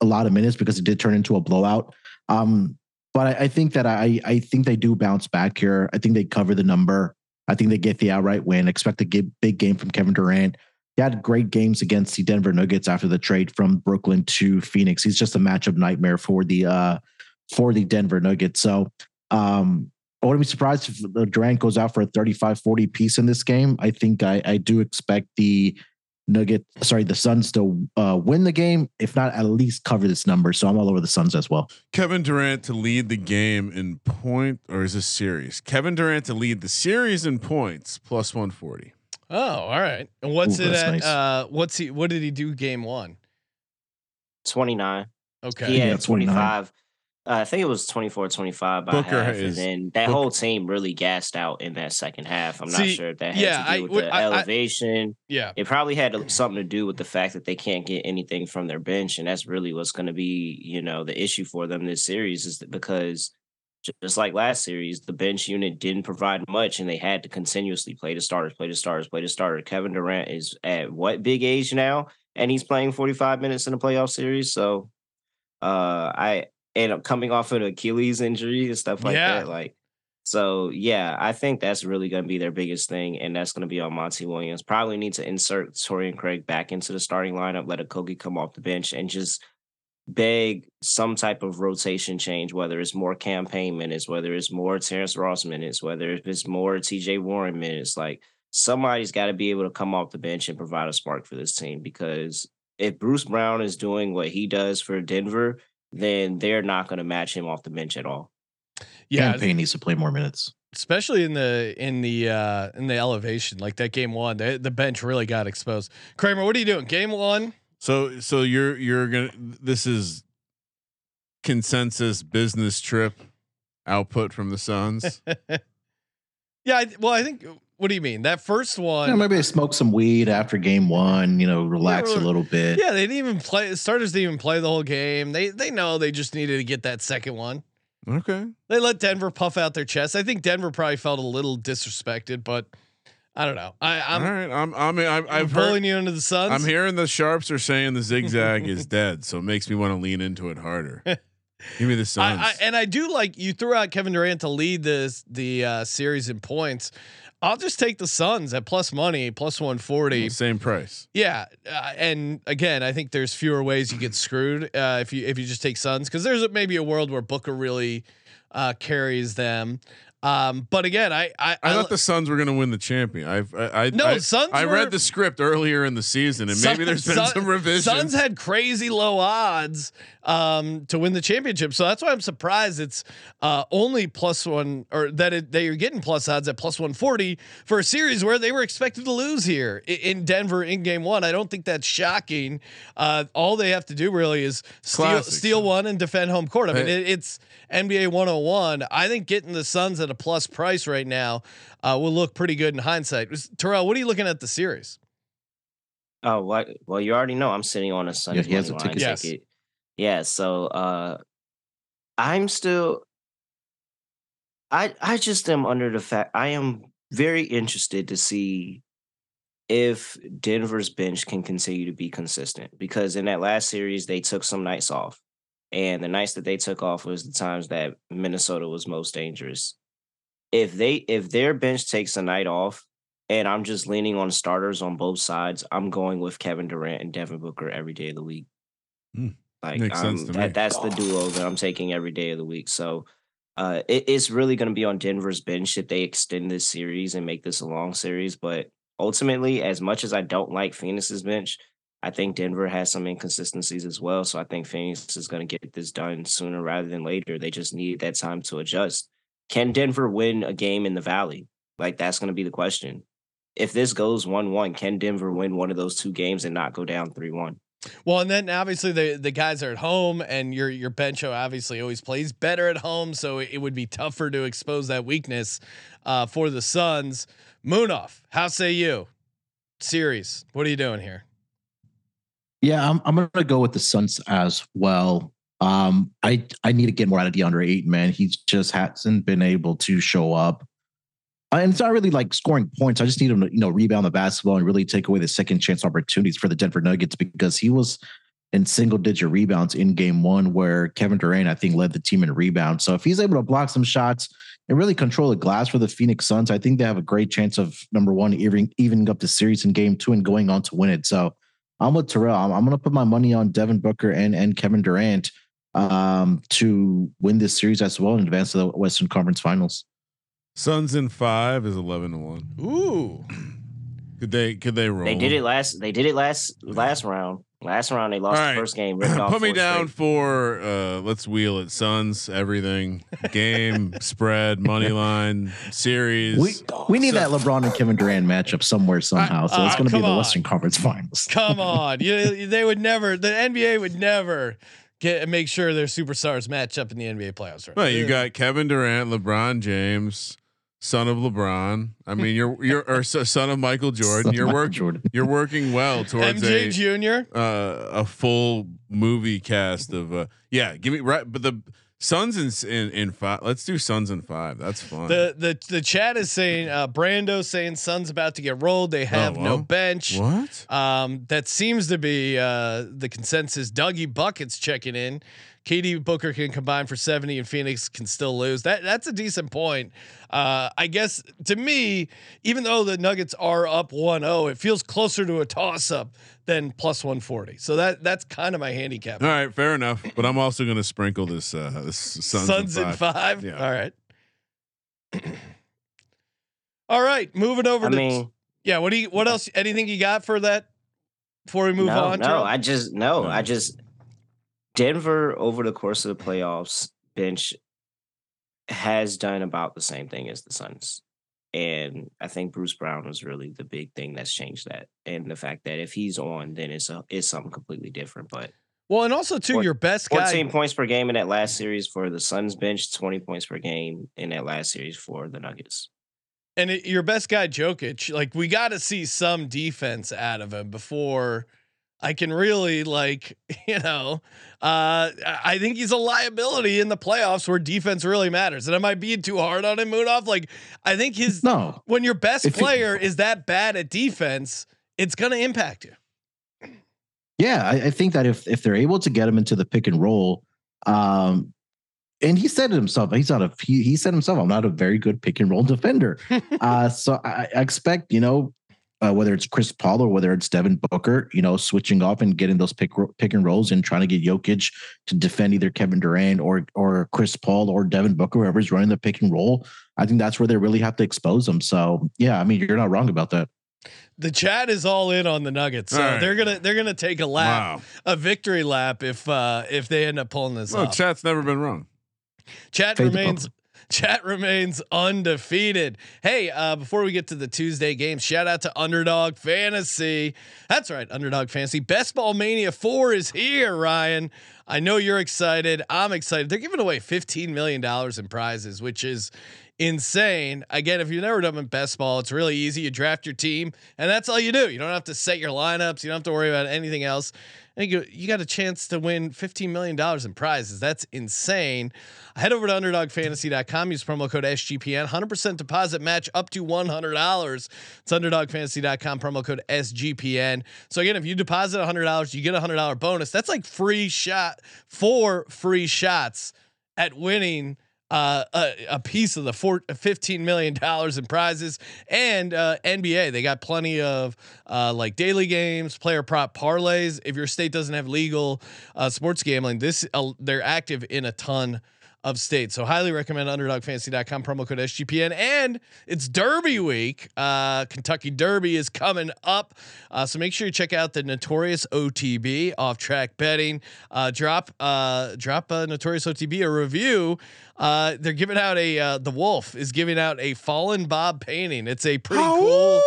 a lot of minutes because it did turn into a blowout. Um, but I, I think that I I think they do bounce back here. I think they cover the number. I think they get the outright win. Expect a big game from Kevin Durant. He had great games against the Denver Nuggets after the trade from Brooklyn to Phoenix. He's just a matchup nightmare for the uh for the Denver Nuggets. So um I wouldn't be surprised if Durant goes out for a 35 40 piece in this game. I think I, I do expect the Nugget, sorry, the Suns to uh, win the game, if not at least cover this number. So I'm all over the Suns as well. Kevin Durant to lead the game in point, or is this series? Kevin Durant to lead the series in points, plus 140. Oh, all right. And what's Ooh, it at? nice. Uh, what's he? What did he do game one? 29. Okay. He Yeah, had 25. Uh, I think it was 24 25 by Booker half. is- and then that Book- whole team really gassed out in that second half. I'm not sure if that had yeah, to do I with would- the I- I- elevation. Yeah. it probably had something to do with the fact that they can't get anything from their bench. And that's really what's going to be, you know, the issue for them this series is that because ju- just like last series, the bench unit didn't provide much and they had to continuously play the starters, play the starters, play the starter. Kevin Durant is at what big age now? And he's playing 45 minutes in a playoff series. So uh I end up coming off of an Achilles injury and stuff like Yeah. that. Like so yeah, I think that's really going to be their biggest thing, and that's going to be on Monty Williams. Probably need to insert Torrey Craig back into the starting lineup, let Okogie come off the bench, and just beg some type of rotation change, whether it's more Cam Payne minutes, whether it's more Terrence Ross minutes, whether it's more TJ Warren minutes. Like somebody's got to be able to come off the bench and provide a spark for this team because if Bruce Brown is doing what he does for Denver, then they're not going to match him off the bench at all. Yeah. Cam Payne needs to play more minutes. especially in the in the uh in the elevation like that game one the, the bench really got exposed kramer what are you doing game one So, so you're you're gonna. This is consensus business trip output from the Suns. [LAUGHS] yeah I, well i think what do you mean that first one Yeah, maybe they smoke some weed after game one, you know, relax a little bit. yeah they didn't even play starters didn't even play the whole game they they know they just needed to get that second one okay. they let denver puff out their chest i think denver probably felt a little disrespected but i don't know i i'm, All right. I'm. I'm. I'm I'm I've pulling heard. you into the sun. I'm hearing the sharps are saying the zigzag is [LAUGHS] dead, so it makes me want to lean into it harder. [LAUGHS] Give me the Suns. I, I, and I do like you threw out Kevin Durant to lead this the uh, series in points. I'll just take the Suns at plus money, plus one forty. Same price. Yeah, uh, and again, I think there's fewer ways you get screwed uh, if you if you just take Suns because there's maybe a world where Booker really uh, carries them. Um, but again, I I, I thought the Suns were going to win the champion. I've I, I No, I, Suns I were- read the script earlier in the season, and maybe there's been Sun- some revisions. Suns had crazy low odds um, to win the championship, so that's why I'm surprised it's uh, only plus one, or that it, they are getting plus odds at plus one forty for a series where they were expected to lose here i- in Denver in Game One. I don't think that's shocking. Uh, all they have to do really is steal, steal one and defend home court. I mean, Hey. it, it's NBA 101. I think getting the Suns at a plus price right now uh, will look pretty good in hindsight. Terrell, what are you looking at the series? Oh, what? Well, you already know I'm sitting on a Suns he has a ticket. Yes. ticket. Yeah, so uh I'm still I I just am under the fact I am very interested to see if Denver's bench can continue to be consistent because in that last series they took some nights off. And the nights that they took off was the times that Minnesota was most dangerous. If they if their bench takes a night off and I'm just leaning on starters on both sides, I'm going with Kevin Durant and Devin Booker every day of the week. Hmm. Like um, that, that's the duo that I'm taking every day of the week. So uh, it, it's really going to be on Denver's bench if they extend this series and make this a long series. But ultimately, as much as I don't like Phoenix's bench, I think Denver has some inconsistencies as well. So I think Phoenix is going to get this done sooner rather than later. They just need that time to adjust. Can Denver win a game in the Valley? Like that's going to be the question. If this goes one-one, can Denver win one of those two games and not go down three-one? Well, and then obviously the the guys are at home, and your your bench obviously always plays better at home, so it would be tougher to expose that weakness uh, for the Suns. Munaf, how say you? Series, what are you doing here? Yeah, I'm, I'm gonna go with the Suns as well. Um, I I need to get more out of DeAndre Ayton, man. He just hasn't been able to show up. And it's not really like scoring points. I just need him to, you know, rebound the basketball and really take away the second chance opportunities for the Denver Nuggets because he was in single digit rebounds in game one, where Kevin Durant, I think, led the team in rebounds. So if he's able to block some shots and really control the glass for the Phoenix Suns, I think they have a great chance of number one, even evening up the series in game two and going on to win it. So I'm with Terrell. I'm, I'm going to put my money on Devin Booker and and Kevin Durant um, to win this series as well and advance to the Western Conference Finals. Suns in five is eleven to one. Ooh, [CLEARS THROAT] Could they? Could they roll? They did it last. They did it last last round. Last round they lost All right. the first game. [CLEARS THROAT] Put me down straight. for uh let's wheel it. Suns, everything, game, [LAUGHS] spread, money line, series. We we need that LeBron and Kevin Durant matchup somewhere somehow. So it's uh, going to be the on. Western Conference Finals. come [LAUGHS] on! you, they would never. The NBA would never get make sure their superstars match up in the NBA playoffs. Right? well, you got Kevin Durant, LeBron James, son of LeBron. I mean, you're you're or son of Michael Jordan. Son You're working. You're working well [LAUGHS] towards MJ a Junior. uh, a full movie cast of uh yeah. Give me right, but the Suns in in, in five. Let's do Suns in five. That's fun. The the the chat is saying uh, Brando saying Suns about to get rolled. They have no well. bench. what? Um, that seems to be uh, the consensus. Dougie buckets checking in. KD Booker can combine for 70 and Phoenix can still lose. That that's a decent point. Uh, I guess to me, even though the Nuggets are up 1-0, it feels closer to a toss up than plus 140. So that that's kind of my handicap. All right, fair enough. But I'm also going to sprinkle this uh this Suns, Suns in in five. five. Yeah. All right. All right, moving over I to mean, yeah. What do you? What else? Anything you got for that? Before we move no, on, no. Terrell? I just no. No. I just Denver over the course of the playoffs bench has done about the same thing as the Suns. And I think Bruce Brown was really the big thing that's changed that. And the fact that if he's on, then it's a it's something completely different. But well, and also too, your best guy. 14 points per game in that last series for the Suns bench, 20 points per game in that last series for the Nuggets. And it, your best guy, Jokic, like we got to see some defense out of him before I can really like, [LAUGHS] you know, uh, I think he's a liability in the playoffs where defense really matters. And am I being too hard on him, Munaf? Like, I think his No, when your best If player is that bad at defense, it's gonna impact you. Yeah, I, I think that if if they're able to get him into the pick and roll, Um, and he said it himself. He's not a he, he said himself, I'm not a very good pick and roll [LAUGHS] defender. [LAUGHS] uh, so I, I expect, you know, uh, whether it's Chris Paul or whether it's Devin Booker, you know, switching off and getting those pick ro- pick and rolls and trying to get Jokic to defend either Kevin Durant or or Chris Paul or Devin Booker, whoever's running the pick and roll. I think that's where they really have to expose them. So yeah, I mean, you're not wrong about that. The chat is all in on the Nuggets, so All right. they're gonna they're gonna take a lap, Wow. a victory lap if uh if they end up pulling this Well, off. chat's never been wrong. Chat Fade the remains chat remains undefeated. Hey, uh, before we get to the Tuesday games, shout out to Underdog Fantasy. That's right, Underdog Fantasy. Best Ball Mania 4 is here, Ryan. I know you're excited. I'm excited. They're giving away $15 million in prizes, which is insane. Again, if you've never done best ball, it's really easy. You draft your team, and that's all you do. You don't have to set your lineups. You don't have to worry about anything else. And you, you got a chance to win $15 million in prizes. That's insane. Head over to underdogfantasy.com. Use promo code SGPN. 100% deposit match up to $100. It's underdogfantasy.com. Promo code SGPN. So again, if you deposit $100, you get a $100 bonus. That's like free shot, four free shots at winning uh, a, piece of the four, $15 million in prizes and uh, NBA. They got plenty of uh, like daily games, player prop parlays. If your state doesn't have legal uh, sports gambling, this uh, they're active in a ton of state. So highly recommend underdogfantasy.com promo code SGPN. And it's Derby week. Uh, Kentucky Derby is coming up. Uh, so make sure you check out the Notorious OTB off track betting. Uh, drop uh, drop a Notorious OTB a review. Uh, they're giving out a uh, the Wolf is giving out a Fallen Bob painting. It's a pretty cool.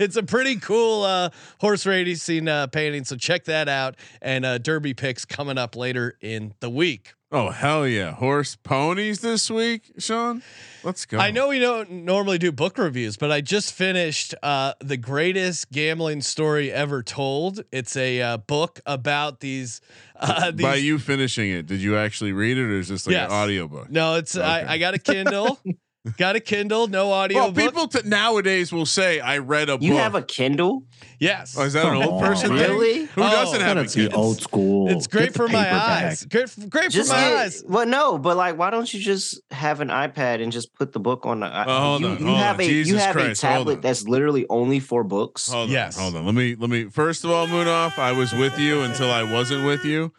It's a pretty cool uh, horse racing uh, painting. So check that out. And uh, Derby picks coming up later in the week. Oh hell yeah, horse ponies this week, Sean. Let's go. I know we don't normally do book reviews, but I just finished uh, the greatest gambling story ever told. It's a uh, book about these. Uh, these By you finishing it, did you actually read it, or is this like Yes. an audiobook? no, it's I, I got a Kindle, [LAUGHS] got a Kindle, no audio. Well, people t- nowadays will say, "I read a book." You have a Kindle? yes, Oh, is that an Come old person on, thing? really? Who Oh. doesn't have a That's the Kindle? old school. it's great Get for my paperback. eyes. Great, for, great Just for my get, eyes. well, no, but like, why don't you just have an iPad and just put the book on the? i- Oh, hold you, on, you hold have on. a you have Christ, a tablet that's literally only for books. Hold Yes. on, hold on. Let me let me. First of all, Munaf, I was with you until I wasn't with you.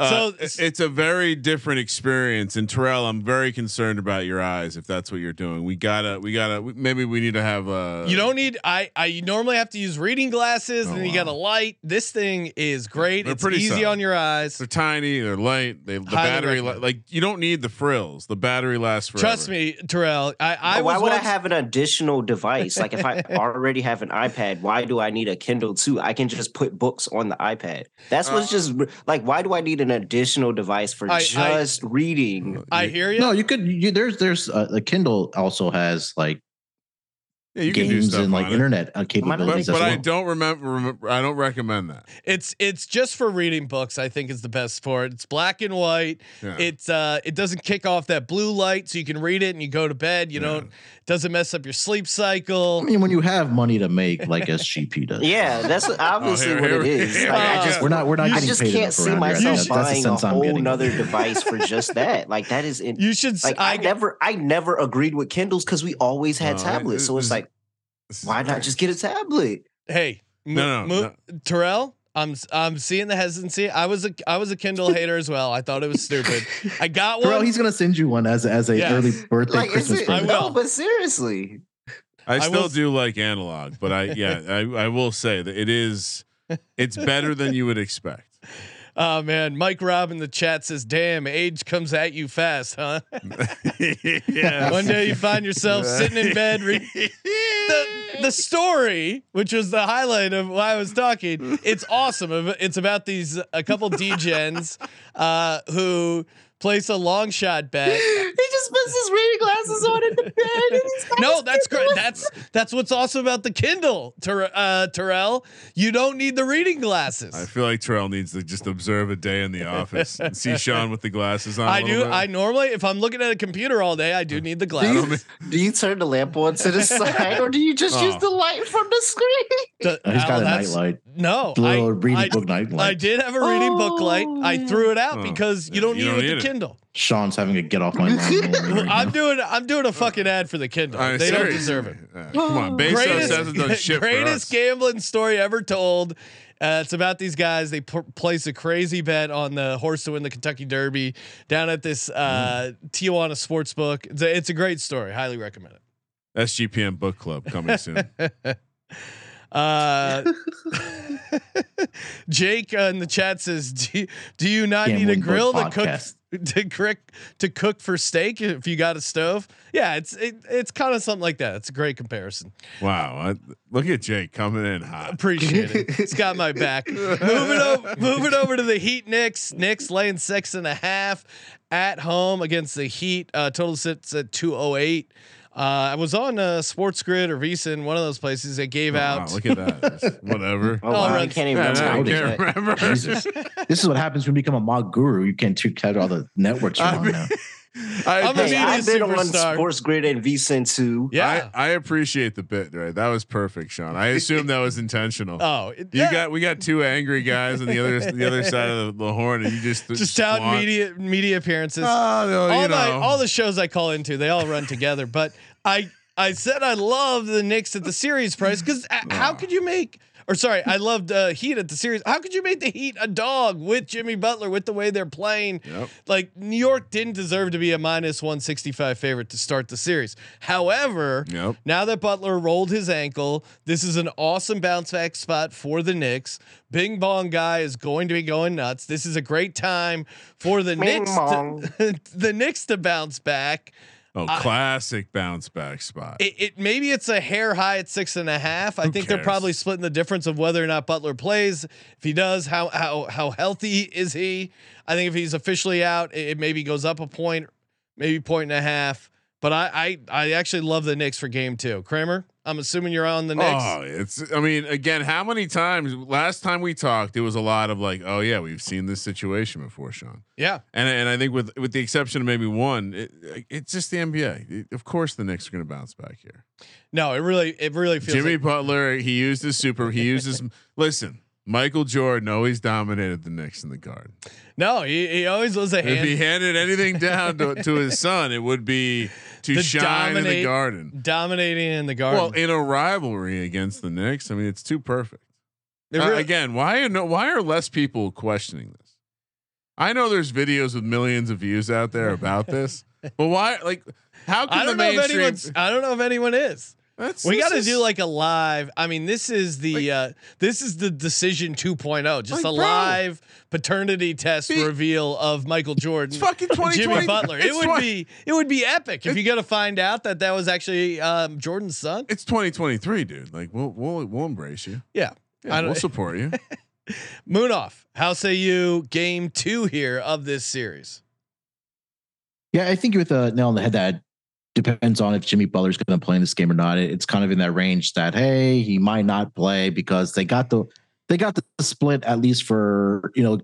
Uh, So- it's a very different experience. And Terrell, I'm very concerned about your eyes. If that's what you're doing, we gotta, we gotta. we- Maybe we need to have. a. You don't need. I I normally have to use reading glasses, Oh, and you wow. got a light. This thing is great. They're it's pretty easy solid. on your eyes. They're tiny. They're light. They the Highly battery li- like you don't need the frills. The battery lasts forever. Trust me, Terrell. I I But why would once, I have an additional device? Like if I [LAUGHS] already have an iPad, why do I need a Kindle too? I can just put books on the iPad. That's what's just like. Why do I need an additional device for I- I- just reading? I hear you. No, you could. You, there's there's uh, the Kindle also has like Yeah, you can do games stuff and like internet uh, But, capabilities. But, as but I don't remember, remember. I don't recommend that. It's it's just for reading books. I think is the best for it. It's black and white. Yeah. It's uh it doesn't kick off that blue light, so you can read it and you go to bed. You Yeah. don't doesn't mess up your sleep cycle. I mean, when you have money to make, like SGP does. Yeah, that's [LAUGHS] obviously Oh, here- what here it we- here Like, we I just we're not. We're not I getting just paid can't see myself here. That's the buying a whole getting. nother device for just that. Like that is in, You should. like I, I, never I never agreed with Kindles because we always had No, tablets. it- So it's it's- like, why not just get a tablet? Hey, No, no, Mo- Terrell. I'm s- I'm seeing the hesitancy. I was a I was a Kindle [LAUGHS] hater as well. I thought it was stupid. I got Bro, one. he's gonna send you one as as a Yes. early birthday Like Christmas it, I present. will. no, but seriously, I I still will- do like analog, but I yeah, I, I will say that it is it's better than you would expect. Oh man, Mike Rob in the chat says, "Damn, age comes at you fast, huh?" [LAUGHS] yeah. One day you find yourself [LAUGHS] sitting in bed. Re- the the story, which was the highlight of why I was talking, it's awesome. It's about these a couple degens uh, who place a long shot bet. [LAUGHS] he just puts his reading glasses on in the bed. And No, that's great. Kindle. That's that's what's awesome about the Kindle, Ter- uh, Terrell. You don't need the reading glasses. I feel like Terrell needs to just observe a day in the office and see [LAUGHS] Sean with the glasses on. I do. bit. I normally, if I'm looking at a computer all day, I do need the Do you, glasses. do you turn the lamp on to the [LAUGHS] side, or do you just use Oh. the light from the screen? D- Oh, he's Al, got a that's- nightlight. No, little I, reading I, book nightlight. I did have a reading book light. I threw it out Oh, because you don't you need don't it with need the it. Kindle. Sean's having a get off my lawn. right [LAUGHS] I'm now. doing I'm doing a fucking ad for the Kindle. Uh, they don't deserve it. Uh, come on, Bezos greatest, hasn't done [LAUGHS] shit greatest gambling story ever told. Uh, it's about these guys. They p- place a crazy bet on the horse to win the Kentucky Derby down at this uh, Tijuana sports book. It's a, it's a great story. Highly recommend it. SGPN book club coming soon. [LAUGHS] Uh, [LAUGHS] Jake uh, in the chat says, "Do, do you not need a grill to cook [LAUGHS] to cook to cook for steak if you got a stove?" Yeah, it's it, it's kind of something like that. It's a great comparison. wow, I, look at Jake coming in hot. Appreciate it. It's got my [LAUGHS] back. moving over, moving over to the Heat. Knicks. Knicks laying six and a half at home against the Heat. Uh, total sits at two oh eight. Uh, I was on uh, Sports Grid or Visa, one of those places. They gave Oh, wow, out. look at that. [LAUGHS] Whatever. Oh, wow. I can't even Yeah, remember. I can't remember. Jesus. [LAUGHS] this is what happens when you become a mock guru. You can't check out all the networks you're I on mean- now. [LAUGHS] I, I'm a Hey, media I've been on superstar. Sports Grid and VSIN too. Yeah. I, I appreciate the bit, right? That was perfect, Sean. I assume that was intentional. [LAUGHS] oh, it, You yeah. got we got two angry guys on the other the other side of the, the horn, and you just just out media media appearances. Oh, no, you all my all the shows I call into, they all run together. But I I said I love the Knicks at the series price because uh, how ah. could you make? Or sorry, I loved uh, Heat at the series. How could you make the Heat a dog with Jimmy Butler with the way they're playing? Yep. Like New York didn't deserve to be a minus one sixty five favorite to start the series. However, Yep. now that Butler rolled his ankle, this is an awesome bounce back spot for the Knicks. Bing Bong guy is going to be going nuts. This is a great time for the Bing Knicks to, [LAUGHS] the Knicks to bounce back. Oh, classic bounce back spot. It, it maybe it's a hair high at six and a half. I Who think they're probably splitting the difference of whether or not Butler plays. If he does, how how how healthy is he? I think if he's officially out, it, it maybe goes up a point, maybe point and a half. But I I, I actually love the Knicks for game two. Kramer, I'm assuming you're on the oh, Knicks. Oh, it's. I mean, again, how many times? Last time we talked, it was a lot of like, "Oh yeah, we've seen this situation before, Sean." Yeah, And and I think with with the exception of maybe one, it, it's just the NBA. It- of course, the Knicks are going to bounce back here. no, it really it really feels. Jimmy like, Butler, he used his super. He used his. [LAUGHS] listen, Michael Jordan always dominated the Knicks in the garden. no, he, he always was a If he handed anything down to, to his [LAUGHS] son, it would be to To shine in the garden. dominating in the garden. Well, in a rivalry against the Knicks, I mean, it's too perfect. It Uh, again, why are no, why are less people questioning this? I know there's videos with millions of views out there about this, [LAUGHS] but why? Like, how can I don't the know if anyone's. I don't know if anyone is. That's- We got to do like a live. I mean, this is the uh this is the decision 2.0, just Like, a bro. live paternity test Be- reveal of Michael Jordan. It's fucking 2020. Jimmy Butler. It would 20 be it would be epic if you got to find out that that was actually um, Jordan's son. It's 2023, dude. Like, we'll we'll we'll embrace you. Yeah. Yeah, I don't- we'll support you. [LAUGHS] Munaf. How say you game 2 here of this series? Yeah, I think with a nail on the head that depends on if Jimmy Butler's going to play in this game or not. It's kind of in that range that hey, he might not play because they got the they got the split at least for you know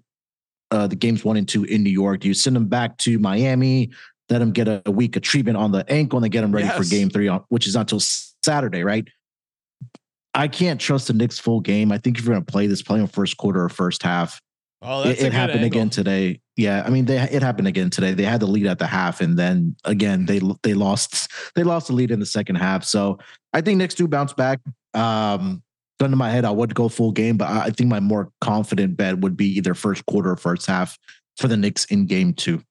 uh, the games one and two in New York. Do you send him back to Miami? Let him get a, a week of treatment on the ankle and then get him ready for game three, on, which is not until Saturday, right? I can't trust the Knicks full game. I think if you're going to play this, play in first quarter or first half Oh, it, that's a it happened angle. again today. Yeah, I mean, they it happened again today. They had the lead at the half, and then again they they lost they lost the lead in the second half. So I think Knicks do bounce back. Um, gun to my head, I would go full game, but I I think my more confident bet would be either first quarter or first half for the Knicks in game two.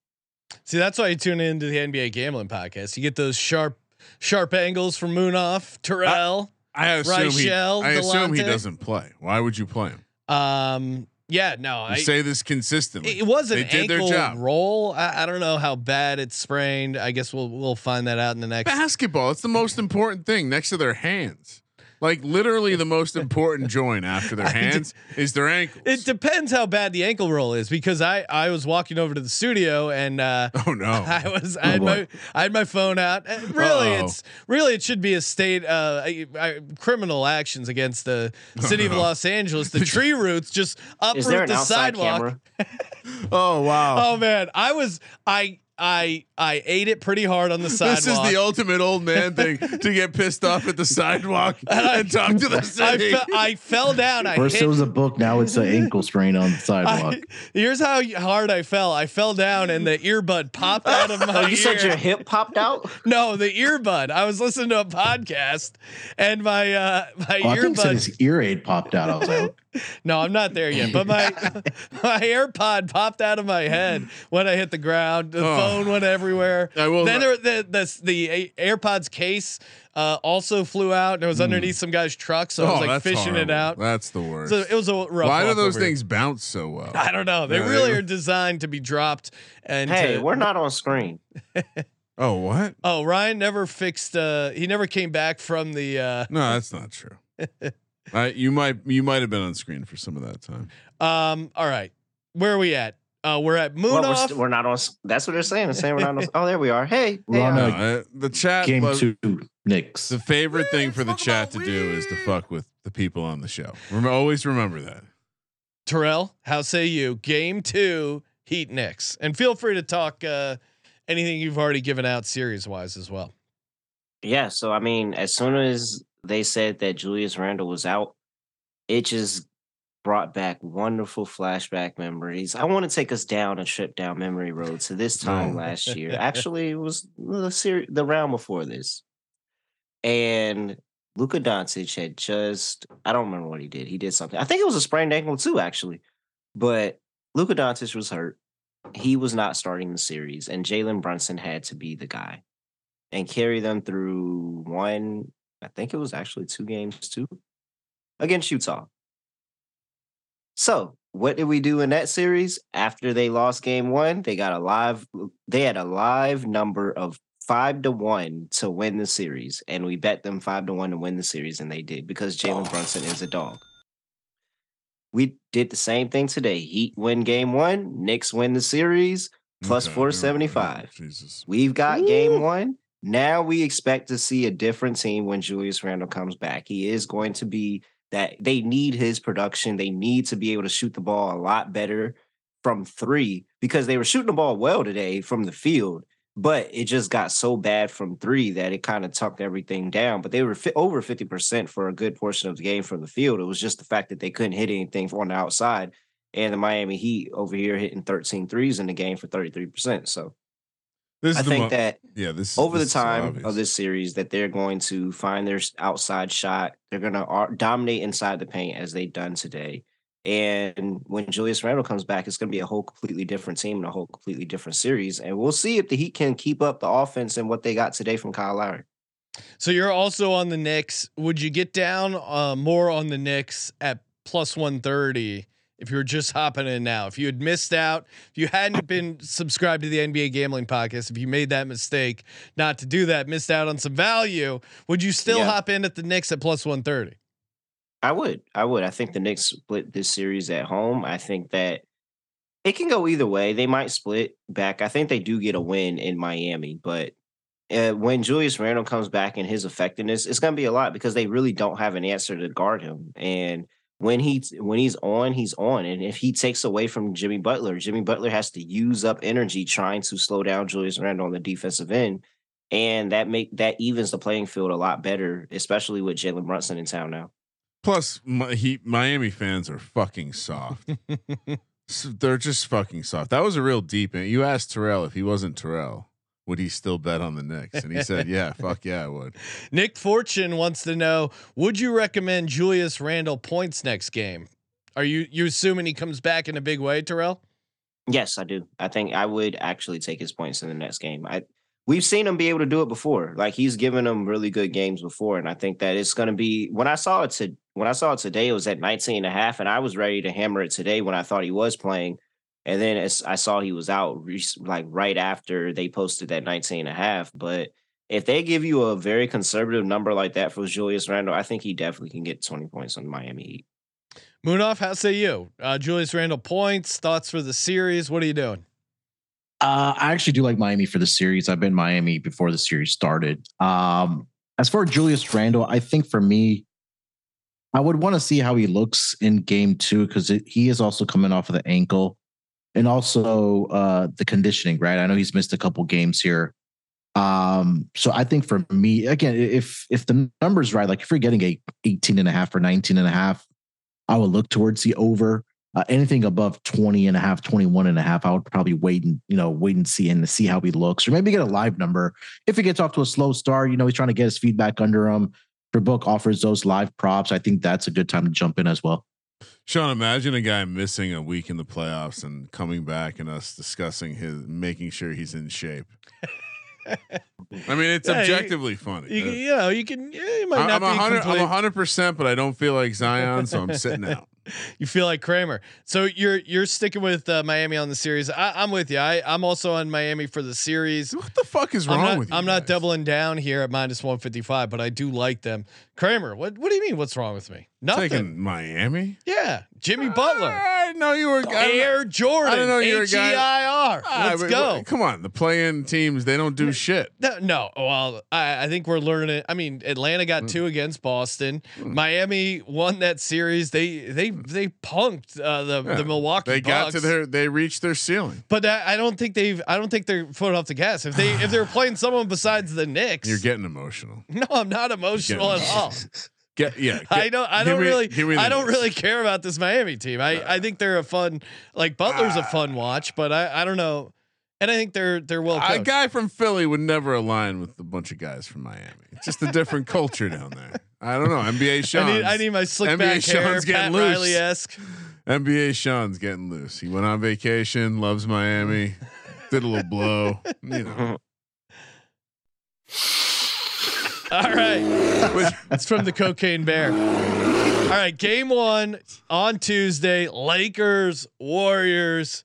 See, that's why you tune into the NBA gambling podcast. You get those sharp sharp angles from Munaf, Terrell. I assume he. Reichel, I assume he doesn't play. Why would you play him? um yeah, no, You I say this consistently. It was an They did their ankle job. roll. I, I don't know how bad it's sprained. I guess we'll we'll find that out in the next. Basketball. It's the most important thing next to their hands. Like literally the most [LAUGHS] important joint after their I hands is their ankles. It depends how bad the ankle roll is because I I was walking over to the studio and uh, [LAUGHS] oh no. [LAUGHS] I was I had my I had my phone out. And really, Uh-oh. it's really it should be a state uh, I- I- criminal actions against the city of no. Los Angeles. The tree roots just Is there uproot an the sidewalk. camera? oh wow. Oh man, I was I I I ate it pretty hard on the sidewalk. [LAUGHS] This is the ultimate old man thing [LAUGHS] to get pissed off at the sidewalk [LAUGHS] and talk to the I, fe- I fell down. I First hit, it was a book, now it's an ankle sprain on the sidewalk. I, here's how hard I fell. I fell down and the earbud popped out of my Oh, you said your hip popped out? no, the earbud. I was listening to a podcast and my uh my Oh, I think said earbud. his ear aid popped out. I was like, No, I'm not there yet. But my [LAUGHS] my AirPod popped out of my head when I hit the ground. The Oh. phone went everywhere. I will- then there, the the the A- AirPods case uh, also flew out. and It was underneath some guy's truck, so I was like Hmm. Oh, that's fishing it out. That's the worst. So it was a rough. Why do those over here. things bounce so well? I don't know. They Yeah, really re- are designed to be dropped. And Hey, to- we're not on screen. [LAUGHS] Oh, what? Oh, Ryan never fixed. uh He never came back from the. uh No, that's not true. [LAUGHS] [LAUGHS] I, you might you might have been on screen for some of that time. Um. All right. Where are we at? Uh, we're at Moon Well, we're, st- we're not on. That's what they're saying. They're saying we're not on. Oh, there we are. Hey, We're hey, on uh, No, uh, the chat. game lo- two, Knicks. The favorite thing for the chat to do is to fuck with the people on the show. Rem- always remember that. Terrell, how say you? Game two, Heat Knicks, and feel free to talk uh, anything you've already given out series wise as well. Yeah, so I mean, as soon as they said that Julius Randle was out, it just brought back wonderful flashback memories. I want to take us down a trip down memory road to this time last year. [LAUGHS] Actually, it was the series, the round before this, and Luka Doncic had just I don't remember what he did. He did something. I think it was a sprained ankle too, actually. But Luka Doncic was hurt. He was not starting the series, and Jalen Brunson had to be the guy and carry them through one. I think it was actually two games too against Utah. So, what did we do in that series? After they lost game one, they got a live, they had a live number of five to one to win the series. And we bet them five to one to win the series, and they did because Jalen Brunson is a dog. We did the same thing today. Heat win game one, Knicks win the series, plus Okay, 475. Jesus. We've got game one. Now we expect to see a different team when Julius Randle comes back. He is going to be that they need his production. They need to be able to shoot the ball a lot better from three because they were shooting the ball well today from the field, but it just got so bad from three that it kind of tucked everything down. But they were fi- over 50% for a good portion of the game from the field. It was just the fact that they couldn't hit anything on the outside. And the Miami Heat over here hitting 13 threes in the game for 33%. So I is the think mo- that yeah. This over the this is so time obvious. of this series that they're going to find their outside shot. They're going to dominate inside the paint as they've done today. And when Julius Randle comes back, it's going to be a whole completely different team and a whole completely different series. And we'll see if the Heat can keep up the offense and what they got today from Kyle Lowry. So you're also on the Knicks. Would you get down uh, more on the Knicks at plus 130 if you were just hopping in now? If you had missed out, if you hadn't been subscribed to the NBA gambling podcast, if you made that mistake not to do that, missed out on some value, would you still Yeah. hop in at the Knicks at plus 130? I would. I would. I think the Knicks split this series at home. I think that it can go either way. They might split back. I think they do get a win in Miami, but uh, when Julius Randle comes back and his effectiveness, it's going to be a lot because they really don't have an answer to guard him. And when he when he's on, he's on. And if he takes away from Jimmy Butler, Jimmy Butler has to use up energy trying to slow down Julius Randle on the defensive end. And that make that evens the playing field a lot better, especially with Jalen Brunson in town now. Plus, Mi- he, Miami fans are fucking soft. [LAUGHS] So they're just fucking soft. That was a real deep. You asked Terrell if he wasn't Terrell, would he still bet on the Knicks? And he said, "Yeah, fuck yeah, I would." [LAUGHS] Nick Fortune wants to know: Would you recommend Julius Randle points next game? Are you you assuming he comes back in a big way, Terrell? Yes, I do. I think I would actually take his points in the next game. I we've seen him be able to do it before. Like he's given them really good games before. And I think that it's gonna be when I saw it to when I saw it today, it was at 19 and a half, and I was ready to hammer it today when I thought he was playing. And then as I saw he was out like right after they posted that 19 and a half. But if they give you a very conservative number like that for Julius Randle, I think he definitely can get 20 points on Miami Heat. Munaf, how say you? Uh, Julius Randle points, thoughts for the series. What are you doing? Uh, I actually do like Miami for the series. I've been Miami before the series started. Um, as for Julius Randle, I think for me, I would want to see how he looks in game two because he is also coming off of the ankle. And also uh, the conditioning. Right, I know he's missed a couple games here. Um, so I think for me, again, if if the numbers right, like if you're getting a 18 and a half or 19 and a half, I would look towards the over. Uh, anything above 20 and a half, 21 and a half, I would probably wait and, you know, wait and see and see how he looks, or maybe get a live number. If he gets off to a slow start, you know, he's trying to get his feedback under him. Your book offers those live props. I think that's a good time to jump in as well. Sean, imagine a guy missing a week in the playoffs and coming back and us discussing his making sure he's in shape. [LAUGHS] I mean, it's Yeah, you- objectively funny. You, Uh, you know, you can. Yeah, you might I- not I'm be hundred. I'm hundred percent, but I don't feel like Zion, so I'm sitting [LAUGHS] out. [LAUGHS] You feel like Kramer. So you're you're sticking with uh, Miami on the series. I, I'm with you. I, I'm also on Miami for the series. What the fuck is wrong not, with you? I'm not doubling down here at minus 155, but I do like them. Kramer, what what do you mean? What's wrong with me? Nothing. taking Miami. Yeah, Jimmy Butler, I know you were. I don't- Air Jordan, I don't know you're a H guy- I R. Ah, Let's go. but Come on, the play-in teams they don't do shit. No, no, well, I, I think we're learning. I mean, Atlanta got Hmm. two against Boston. Miami won that series. They they they punked uh, the Yeah, the Milwaukee. They got Bucks. to their. They reached their ceiling. But I, I don't think they've. I don't think they're foot off the gas. If they if they're [SIGHS] playing someone besides the Knicks, You're getting emotional. no, I'm not emotional at all. [LAUGHS] Get yeah. [LAUGHS] I don't. I don't me- really. me I don't really care about this Miami team. I I think they're a fun. Like Butler's a fun ah. watch, but I I don't know. And I think they're they're well A guy from Philly would never align with a bunch of guys from Miami. It's just a different culture down there. I don't know. NBA Sean. [LAUGHS] need I need my slick NBA back hair, Sean's Pat getting loose. Riley esque. NBA Sean's getting loose. He went on vacation. Loves Miami. Did a little blow. You know. [LAUGHS] All right. it's from the Cocaine Bear. All right. Game one on Tuesday Lakers, Warriors.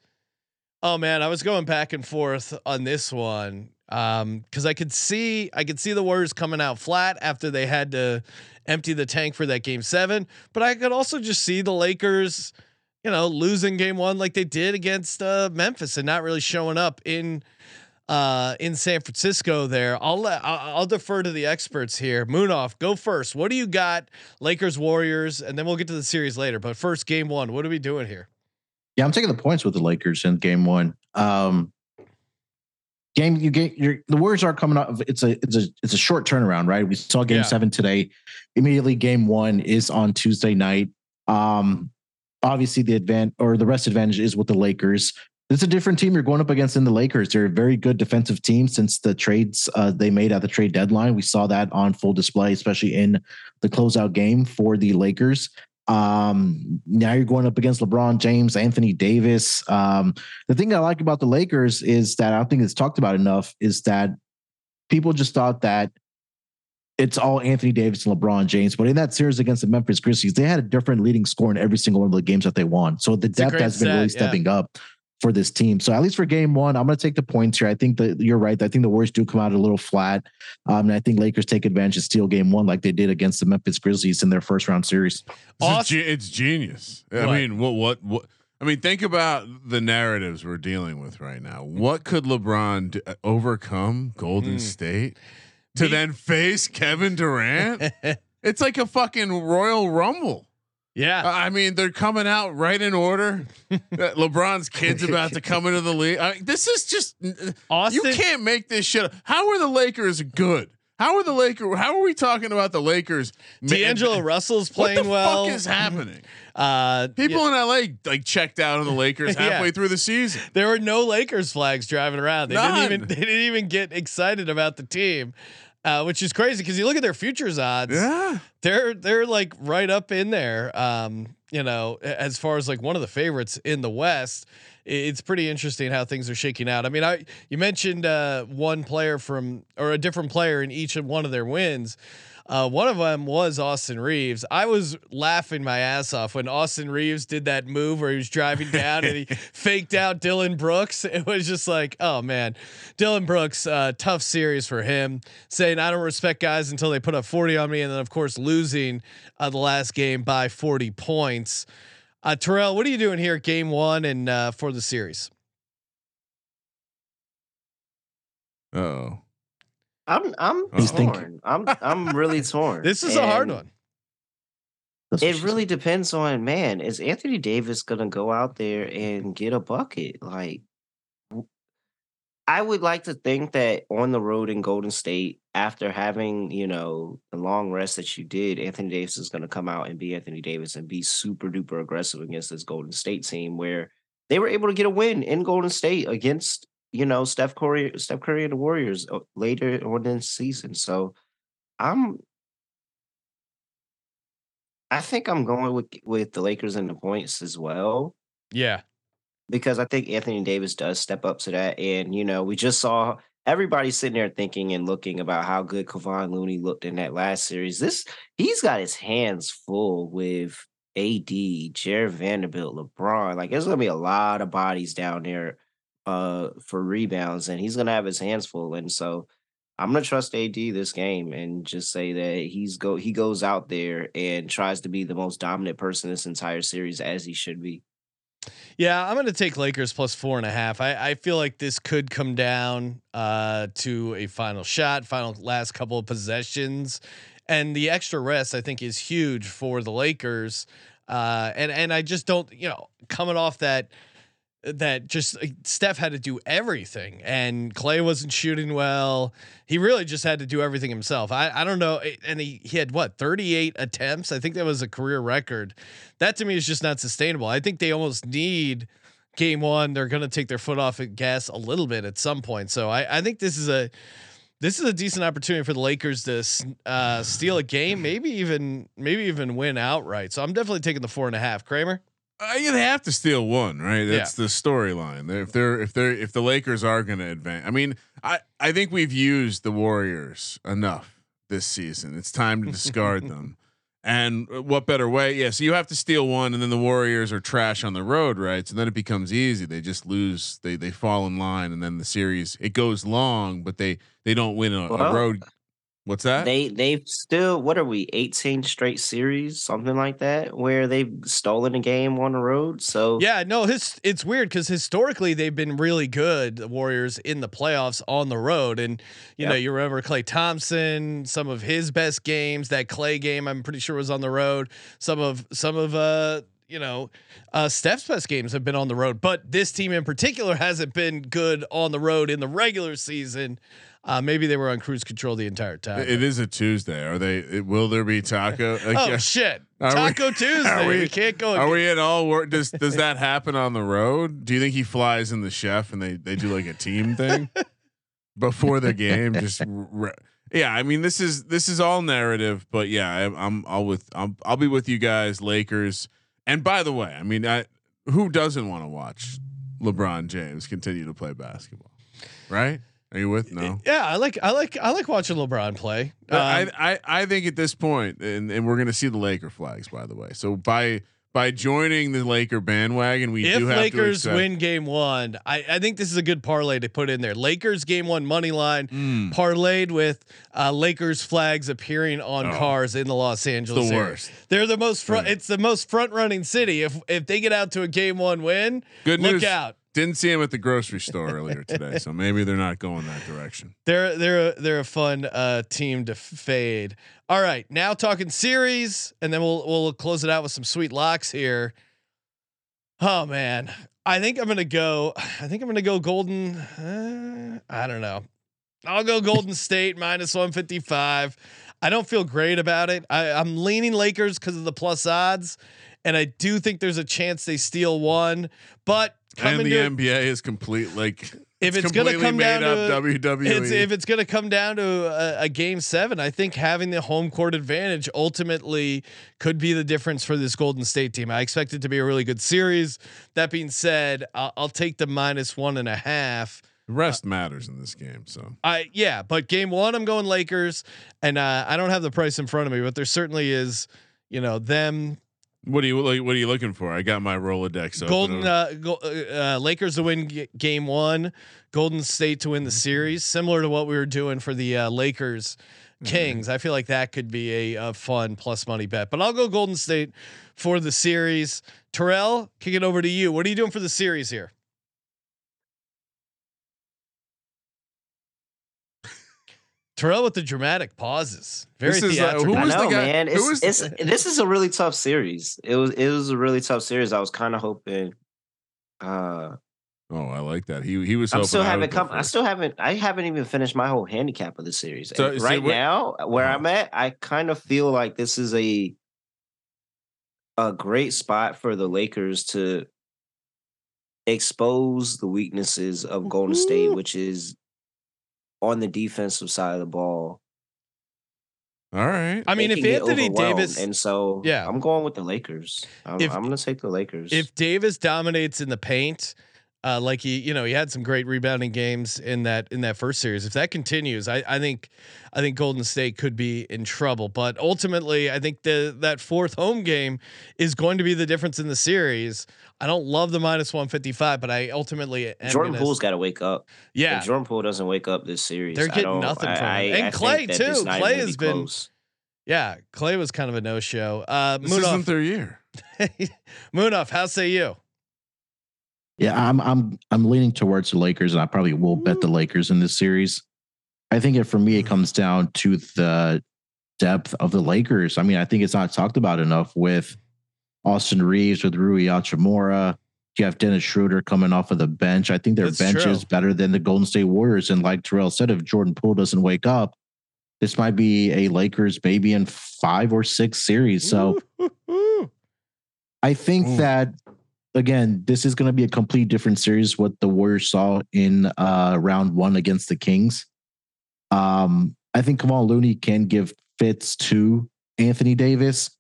Oh, man. I was going back and forth on this one because I could see I could see the Warriors coming out flat after they had to empty the tank for that game seven. But I could also just see the Lakers, you know, losing game one like they did against uh, Memphis and not really showing up in uh, in San Francisco. There, I'll let I'll, defer to the experts here. Munaf, go first. What do you got? Lakers, Warriors, and then we'll get to the series later. But first, game one. What are we doing here? Yeah, I'm taking the points with the Lakers in game one. Um, game you get your the Warriors are coming up. It's a it's a it's a short turnaround, right? We saw game Yeah. seven today. Immediately, game one is on Tuesday night. Um, obviously the advantage or the rest advantage is with the Lakers. It's a different team you're going up against in the Lakers. They're a very good defensive team since the trades uh, they made at the trade deadline. We saw that on full display, especially in the closeout game for the Lakers. Um, now you're going up against LeBron James, Anthony Davis. Um, the thing I like about the Lakers is that I don't think it's talked about enough is that people just thought that it's all Anthony Davis and LeBron James. But in that series against the Memphis Grizzlies, they had a different leading score in every single one of the games that they won. So the depth has been really stat, yeah. stepping up for this team. So at least for game one, I'm going to take the points here. I think that you're right. I think the Warriors do come out a little flat. Um, and I think Lakers take advantage and steal game one like they did against the Memphis Grizzlies in their first round series. This is Awesome. ge- it's genius. I What? mean, what, what, what? I mean, think about the narratives we're dealing with right now. What could LeBron do, uh, overcome Golden Hmm. State to Me- then face Kevin Durant? [LAUGHS] it's like a fucking Royal Rumble. Yeah. I mean, they're coming out right in order. [LAUGHS] Uh, LeBron's kid's about to come into the league. I mean, this is just Austin, you can't make this shit. Up. How are the Lakers good? How are the Lakers? How are we talking about the Lakers? D'Angelo [LAUGHS] Russell's playing well. What the well. fuck is happening? [LAUGHS] Uh, People in LA like checked out on the Lakers Yeah. halfway through the season. There were no Lakers flags driving around. They None. didn't even they didn't even get excited about the team, uh, which is crazy because you look at their futures odds. Yeah, They're they're like right up in there. Um, you know, as far as like one of the favorites in the West. It's pretty interesting how things are shaking out. I mean, I you mentioned uh, one player from or a different player in each of one of their wins. Uh, one of them was Austin Reaves. I was laughing my ass off when Austin Reaves did that move where he was driving down and he [LAUGHS] faked out Dillon Brooks. It was just like, oh man, Dillon Brooks, uh, tough series for him. Saying I don't respect guys until they put up 40 on me, and then of course losing uh, the last game by 40 points. Uh, Terrell, what are you doing here, at game one and uh, for the series? oh, I'm I'm He's torn. thinking. I'm I'm really torn. This is a hard one. It really said. depends on man. Is Anthony Davis gonna go out there and get a bucket? Like, I would like to think that on the road in Golden State, after having you know the long rest that you did, Anthony Davis is gonna come out and be Anthony Davis and be super duper aggressive against this Golden State team, where they were able to get a win in Golden State against you know Steph Curry, Steph Curry and the Warriors uh, later on in the season. So, I'm I think I'm going with with the Lakers and the points as well Yeah. because I think Anthony Davis does step up to that. And you know, we just saw everybody sitting there thinking and looking about how good Kevon Looney looked in that last series. This he's got his hands full with AD, Jarred Vanderbilt, LeBron. Like there's gonna be a lot of bodies down there uh for rebounds, and he's gonna have his hands full. And so I'm gonna trust AD this game and just say that he's go he goes out there and tries to be the most dominant person this entire series as he should be. Yeah, I'm to take Lakers plus four and a half. I, I feel like this could come down uh, to a final shot, final last couple of possessions, and the extra rest I think is huge for the Lakers. Uh, and and I just don't, you know, coming off that that just Steph had to do everything and Klay wasn't shooting well. He really just had to do everything himself. I, I don't know. eh, And he, he had what, 38 attempts? I think that was a career record. That to me is just not sustainable. I think they almost need game one. They're going to take their foot off the gas a little bit at some point. So I, I think this is a, this is a decent opportunity for the Lakers to uh, steal a game, maybe even, maybe even win outright. So I'm definitely taking the four and a half. Kramer. Yeah, they have to steal one, right? That's the storyline. If they're if they're if the Lakers are going to advance, I mean, I I think we've used the Warriors enough this season. It's time to discard them. [LAUGHS] And what better way? Yeah, so you have to steal one, and then the Warriors are trash on the road, right? So then it becomes easy. They just lose. They they fall in line, and then the series it goes long, but they they don't win a, a road. What's that? They they've still what are we 18 straight series something like that where they've stolen a game on the road so Yeah, no, his it's weird because historically they've been really good, the Warriors in the playoffs on the road. And you know, you remember Klay Thompson, some of his best games, that Klay game, I'm pretty sure was on the road. Some of some of uh you know, uh, Steph's best games have been on the road, but this team in particular hasn't been good on the road in the regular season. Uh, maybe they were on cruise control the entire time. it is a Tuesday. Are they? it- Will there be taco? [LAUGHS] oh Like, shit! Are we- Taco [LAUGHS] Tuesday. are we, we- can't go. Are we at all work? Does does that happen on the road? Do you think he flies in the chef and they they do like a team thing [LAUGHS] before the game? Just re- yeah. I mean, this is this is all narrative, but yeah, I, I'm I'll with I'm, I'll be with you guys, Lakers. And by the way, I mean, I who doesn't want to watch LeBron James continue to play basketball, right? Are you with no? Yeah, I like I like I like watching LeBron play. Um, I, I I think at this point, and, and we're going to see the Laker flags, by the way. So by by joining the Laker bandwagon, we if do have Lakers to accept, win game one, I, I think this is a good parlay to put in there. Lakers game one money line Mm, parlayed with uh, Lakers flags appearing on Oh. cars in the Los Angeles the area. worst. They're the most front. Right. It's the most front running city. If if they get out to a game one win, Good look news. out. Didn't see him at the grocery store earlier today, so maybe they're not going that direction. [LAUGHS] They're they're a, they're a fun uh, team to fade. All right, now talking series, and then we'll we'll close it out with some sweet locks here. Oh man, I think I'm gonna go. I think I'm gonna go Golden. Uh, I don't know. I'll go Golden [LAUGHS] State minus 155. I don't feel great about it. I, I'm leaning Lakers because of the plus odds, and I do think there's a chance they steal one. But And the NBA is complete. Like if it's, gonna come down to WWE. it's, if it's going to come down to a, a game seven, I think having the home court advantage ultimately could be the difference for this Golden State team. I expect it to be a really good series. That being said, I'll, I'll take the minus one and a half. rest matters in this game. So I yeah, but game one, I'm going Lakers, and uh, I don't have the price in front of me, but there certainly is, you know, them what are you like? What are you looking for? I got my Rolodex. Golden uh, go, uh, Lakers to win g- game one, Golden State to win the series, similar to what we were doing for the uh, Lakers Kings. I feel like that could be a, a fun plus money bet, but I'll go Golden State for the series. Terrell, kick it over to you. What are you doing for the series here? Terrell with the dramatic pauses. Very This is, uh, theatrical. who I was the guy- man. who It's, was- it's this is a really tough series. It was it was a really tough series. I was kind of hoping. Uh, Oh, I like that. He he was. I'm still I haven't come. I still haven't. I haven't even finished my whole handicap of the series. So- And so right what- now, where Oh. I'm at, I kind of feel like this is a a great spot for the Lakers to expose the weaknesses of Golden State, which is on the defensive side of the ball. All right. I mean, if Anthony Davis, and so Yeah. I'm going with the Lakers. I'm, If- I'm going to take the Lakers. if Davis dominates in the paint, uh, like he, you know, he had some great rebounding games in that in that first series. If that continues, I, I think, I think Golden State could be in trouble. But ultimately, I think the that fourth home game is going to be the difference in the series. I don't love the minus one fifty five, but I ultimately am Jordan gonna- Poole's got to wake up. yeah. If Jordan Poole doesn't wake up this series, They're I getting don't- nothing I- from him. I- And I Klay, too. Klay has be been- close. Yeah, Klay was kind of a no show. Uh, This isn't Munaf, their year. [LAUGHS] Munaf, how say you? Yeah, I'm I'm I'm leaning towards the Lakers, and I probably will bet the mm. Lakers in this series. I think it for me it mm. comes down to the depth of the Lakers. I mean, I think it's not talked about enough with Austin Reaves, with Rui Hachimura. You have Dennis Schroeder coming off of the bench. I think their That's bench true. is better than the Golden State Warriors. And like Terrell said, if Jordan Poole doesn't wake up, this might be a Lakers maybe in five or six series. So I think Ooh. that again, this is going to be a complete different series. What the Warriors saw in uh, round one against the Kings. Um, I think Kevon Looney can give fits to Anthony Davis,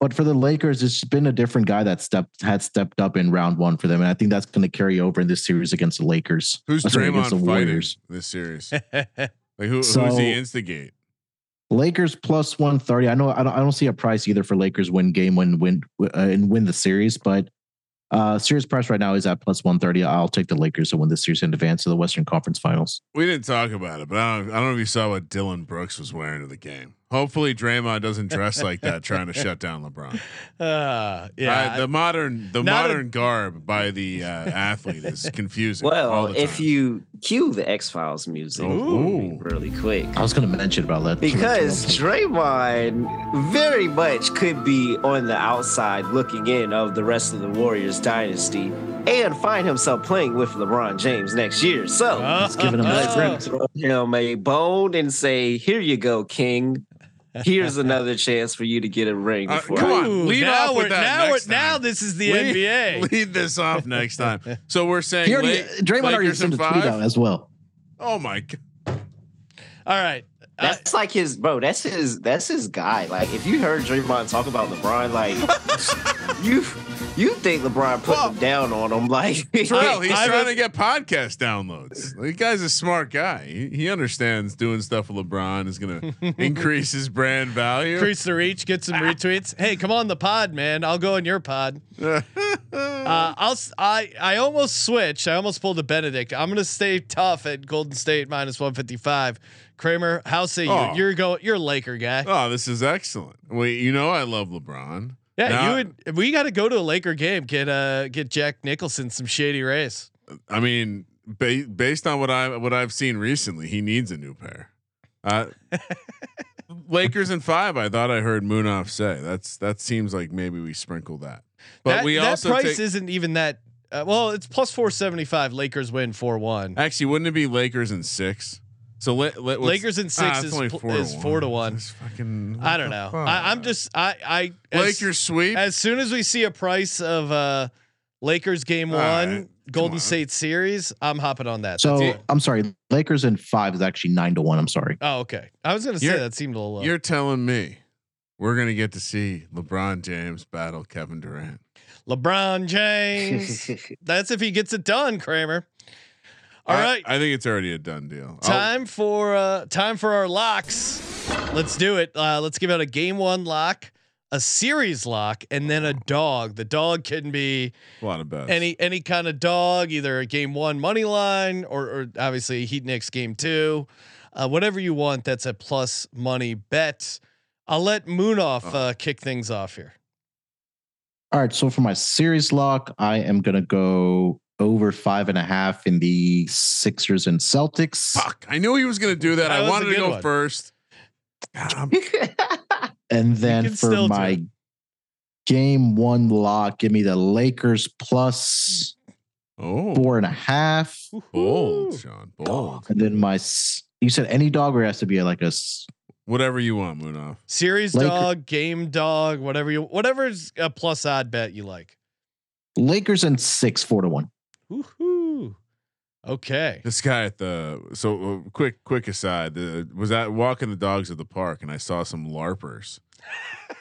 but for the Lakers, it's been a different guy that stepped had stepped up in round one for them, and I think that's going to carry over in this series against the Lakers. Who's uh, sorry, against Draymond fighting this series? [LAUGHS] Like who, who's So- he instigate? Lakers plus one thirty. I know I don't, I don't see a price either for Lakers win game win win uh, and win the series, but uh series price right now is at plus one thirty. I'll take the Lakers to win this series and advance to the Western Conference Finals. We didn't talk about it, but I don't, I don't know if you saw what Dillon Brooks was wearing to the game. Hopefully, Draymond doesn't dress like that trying to shut down LeBron. [LAUGHS] Uh, yeah. Uh, the modern the Not a- modern garb by the uh, athlete is confusing. all Well, the if you cue the X Files music Ooh. really quick, I was going to mention about that because Draymond very much could be on the outside looking in of the rest of the Warriors dynasty and find himself playing with LeBron James next year. So Let's giving him a throw him a bone and say, "Here you go, King. Here's another chance for you to get a ring." Uh, come I- on, Ooh, lead now off with we're- that Now, next we're, now this is the Lead- NBA. [LAUGHS] Lead this off next time. So we're saying He already, La- Draymond already sent a tweet five? out as well. Oh my god! All right. Uh, That's like his bro. That's his. That's his guy. Like if you heard Draymond talk about LeBron, like [LAUGHS] you, you think LeBron put Well- him down on him, like Terrell, he's I- trying to get podcast downloads. The guy's a smart guy. He, he understands doing stuff with LeBron is going [LAUGHS] to increase his brand value. increase the reach, get some retweets. Hey, come on the pod, man. I'll go on your pod. [LAUGHS] Uh, I'll s- I I almost switched. I almost pulled a Benedict. I'm gonna stay tough at Golden State minus 155. Kramer, how say you? Oh. You're go. You're a Laker guy. oh, this is excellent. Wait, you know I love LeBron. Yeah, Now- you would. We got to go to a Laker game. Get uh get Jack Nicholson some shady rays. I mean, ba- based on what I what I've seen recently, he needs a new pair. Uh, [LAUGHS] Lakers in five. I thought I heard Munaf say that's that seems like maybe we sprinkle that. But that, we that also price take, isn't even that. Uh, well, it's plus 475. Lakers win 4 1. actually wouldn't it be Lakers in six? So let, let Lakers in six it's is only pl- is four to one. Fucking. I don't know. fuck? I, I'm just I I as- Lakers sweep. As soon as we see a price of uh Lakers game All one, right, Golden on. State series, I'm hopping on that. So I'm sorry, Lakers in five is actually nine to one. I'm sorry. oh, okay. I was gonna say You're- that seemed a little low. You're telling me we're gonna get to see LeBron James battle Kevin Durant. LeBron James. [LAUGHS] That's if he gets it done, Kramer. All I- right. I think it's already a done deal. I'll- time for uh time for our locks. Let's do it. Uh let's give out a game one lock, a series lock, and then a dog. The dog can be a lot of bets. any any kind of dog, either a game one money line or, or obviously Heat Knicks game two, uh, whatever you want. That's a plus money bet. I'll let Munaf uh, kick things off here. All right. So for my series lock, I am gonna go over five and a half in the Sixers and Celtics. Fuck! I knew he was going to do that. That I wanted to go one. first. God, [LAUGHS] And then for still do my game one lock, give me the Lakers plus oh. four and a half. bold, Sean. Bold. And then my, you said any dog or it has to be like a Whatever you want, Munaf. Series Laker- dog, game dog, whatever you, whatever's a plus odd bet you like. Lakers and six, four to one. Woohoo! Okay. This guy at the so uh, quick quick aside the, was that walking the dogs at the park and I saw some larpers.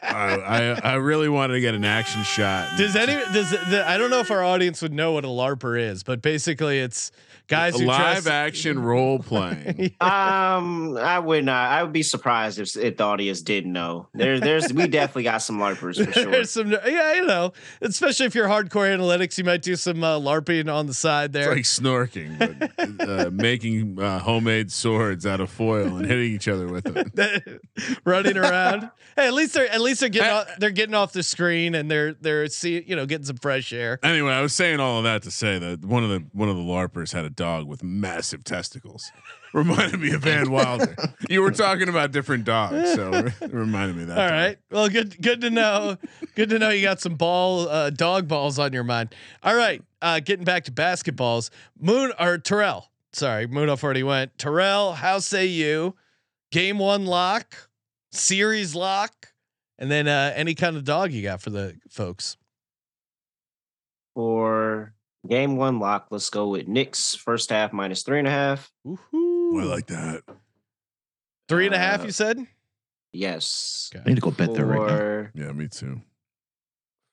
I, I I really wanted to get an action shot. Does any does the, I don't know if our audience would know what a larper is, but basically it's guys who live dress- action role playing? [LAUGHS] um, I would not. I would be surprised if, if the audience didn't know. There, there's we definitely got some larpers for [LAUGHS] sure. There's some, yeah, you know, especially if you're hardcore analytics, you might do some uh, larping on the side It's there. like snorking, but [LAUGHS] uh, making uh, homemade swords out of foil and hitting each other with them. running around. Hey, at least they're at least they're getting off, they're getting off the screen and they're they're see you know getting some fresh air. Anyway, I was saying all of that to say that one of the one of the larpers had a dog with massive testicles. Reminded me of Van Wilder. you were talking about different dogs, so it reminded me of that. All time. right. Well, good good to know. good to know you got some ball uh, dog balls on your mind. All right. Uh, getting back to basketballs. Moon or Terrell. Sorry, Munaf already went. Terrell, how say you? Game one lock, series lock, and then uh, any kind of dog you got for the folks. For game one lock, let's go with Knicks first half minus three and a half. Woohoo. I like that. Three and a half, uh, you said? Yes. I need to go bet there right now. Yeah, me too.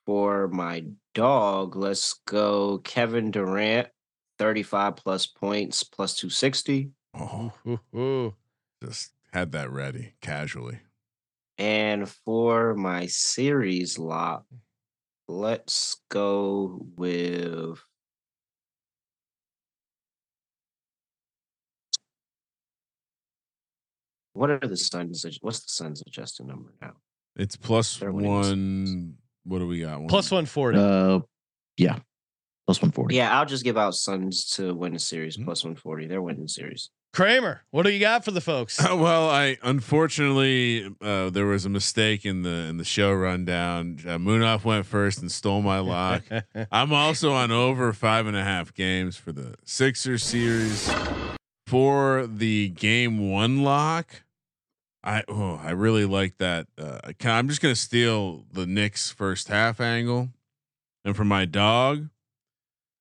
for my dog, let's go Kevin Durant, 35 plus points plus 260. Oh, Ooh. just had that ready casually. And for my series lock, let's go with what are the Suns? What's the Suns adjusted number now? It's plus They're winning one. What do we got? Plus 140. Uh, yeah, plus one forty. Yeah, I'll just give out Suns to win the series Hmm. plus 140. They're winning the series. Kramer, what do you got for the folks? [LAUGHS] well, I unfortunately uh, there was a mistake in the in the show rundown. Uh, Munaf went first and stole my lock. [LAUGHS] I'm also on over five and a half games for the Sixers series. For the game one lock, I oh I really like that. Uh, I ca- I'm just gonna steal the Knicks first half angle, and for my dog,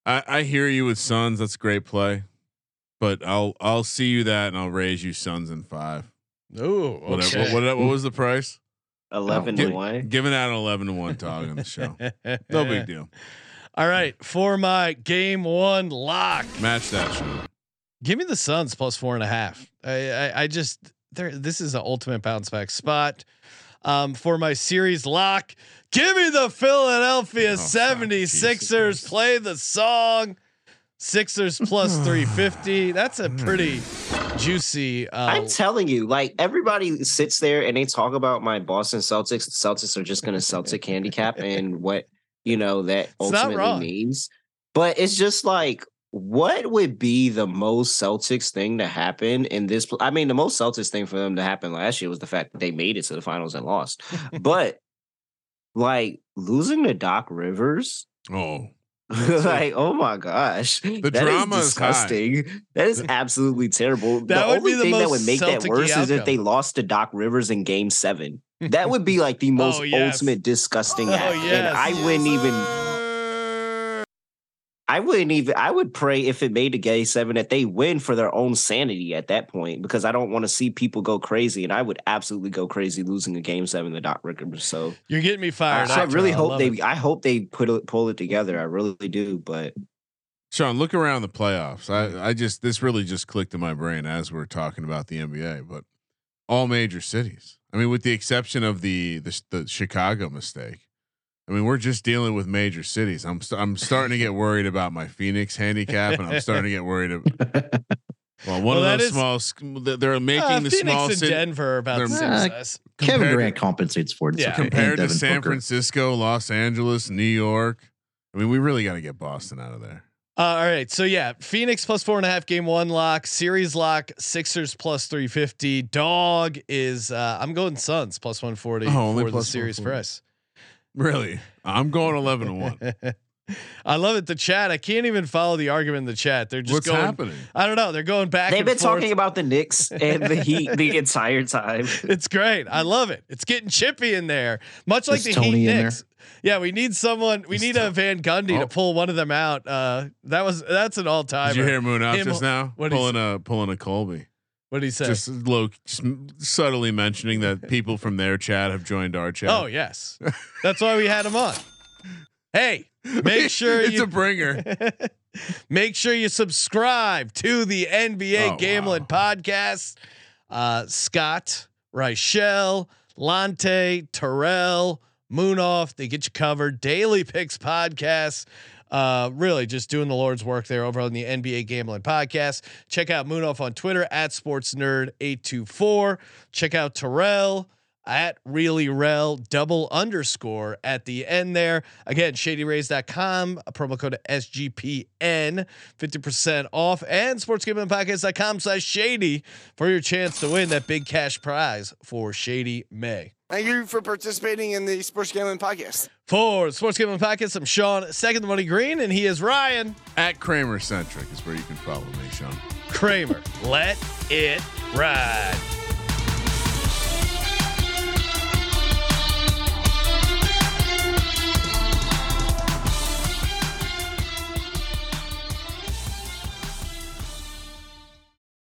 I, I hear you with Suns. That's a great play, but I'll I'll see you that and I'll raise you Suns in five. Ooh, Whatever. okay. What, what, what was the price? 11 to 1. Giving out an eleven to one dog on the show. No big deal. [LAUGHS] All right, for my game one lock, Match that show. give me the Suns plus four and a half. I I, I just there. This is an ultimate bounce back spot. Um, for my series lock, give me the Philadelphia Oh, fuck. 76ers. Jesus. Play the song. Sixers plus [SIGHS] 350. That's a pretty juicy. Uh, I'm telling you, like everybody sits there and they talk about my Boston Celtics. The Celtics are just going to Celtic handicap [LAUGHS] and what you know that It's ultimately means. But it's just like, what would be the most Celtics thing to happen in this? I mean, the most Celtics thing for them to happen last year was the fact that they made it to the finals and lost. [LAUGHS] but like losing to Doc Rivers. Oh, [LAUGHS] like, oh my gosh, The [LAUGHS] that is drama is disgusting. That is absolutely terrible. That the only the thing that would make that Celtic-y worse is if they lost to Doc Rivers in Game Seven. That would be like the oh, most Oh, yes. ultimate disgusting Oh, act, and yes. I wouldn't even. I wouldn't even. I would pray if it made a Game Seven that they win for their own sanity at that point, because I don't want to see people go crazy, and I would absolutely go crazy losing a Game Seven to Doc Rivers. So you're getting me I, fired. I really hope love they. it. I hope they put it, pull it together. I really do, but. Sean, look around the playoffs. I, I just this really just clicked in my brain as we're talking about the NBA, but all major cities. I mean, with the exception of the the, the Chicago mistake. I mean, we're just dealing with major cities. I'm st- I'm starting to get worried about my Phoenix handicap, and I'm starting to get worried. About, [LAUGHS] well, one Well, of those is- small. They're making Uh, the Phoenix small city Denver are about the same Uh, size. Kevin Durant compensates for it. Yeah. It's okay. compared to San Booker. Francisco, Los Angeles, New York. I mean, we really got to get Boston out of there. Uh, all right, so yeah, Phoenix plus four and a half game one lock, series lock, Sixers plus three fifty. Dog is uh, I'm going Suns plus one forty Oh, only for the series 140. price. Really? I'm going 11 to 1. [LAUGHS] I love it. The chat. I can't even follow the argument in the chat. They're just What's going. happening? I don't know. They're going back. They've and been forth. talking about the Knicks and the Heat the [LAUGHS] entire time. It's great. I love it. It's getting chippy in there, much like Is the Tony Heat in there? Knicks. Yeah, we need someone. We Is need To- a Van Gundy Oh. to pull one of them out. Uh, that was that's an all time. Did you hear Munaf just now? what'd Pulling a pulling a Colby. What did he say? Just low, just subtly mentioning that [LAUGHS] people from their chat have joined our chat. oh yes, that's why we had him on. Hey, [LAUGHS] make sure it's you a bringer. [LAUGHS] make sure you subscribe to the NBA Oh, Gambling Podcast. Uh, Scott, Reichel, Lante, Terrell, Munaf, they get you covered. Daily Picks Podcast. Uh, really just doing the Lord's work there over on the NBA Gambling Podcast. Check out Munaf on Twitter at Sports Nerd 824. Check out Terrell at really rel double underscore at the end there. Again, shadyrays.com, promo code SGPN, 50% off, and sportsgamblingpodcast.com slash shady for your chance to win that big cash prize for Shady May. Thank you for participating in the Sports Gambling Podcast. For the Sports Gambling Podcast, I'm Sean, second the money green, and he is Ryan At Kramer Centric is where you can follow me, Sean. Kramer. [LAUGHS] Let it ride.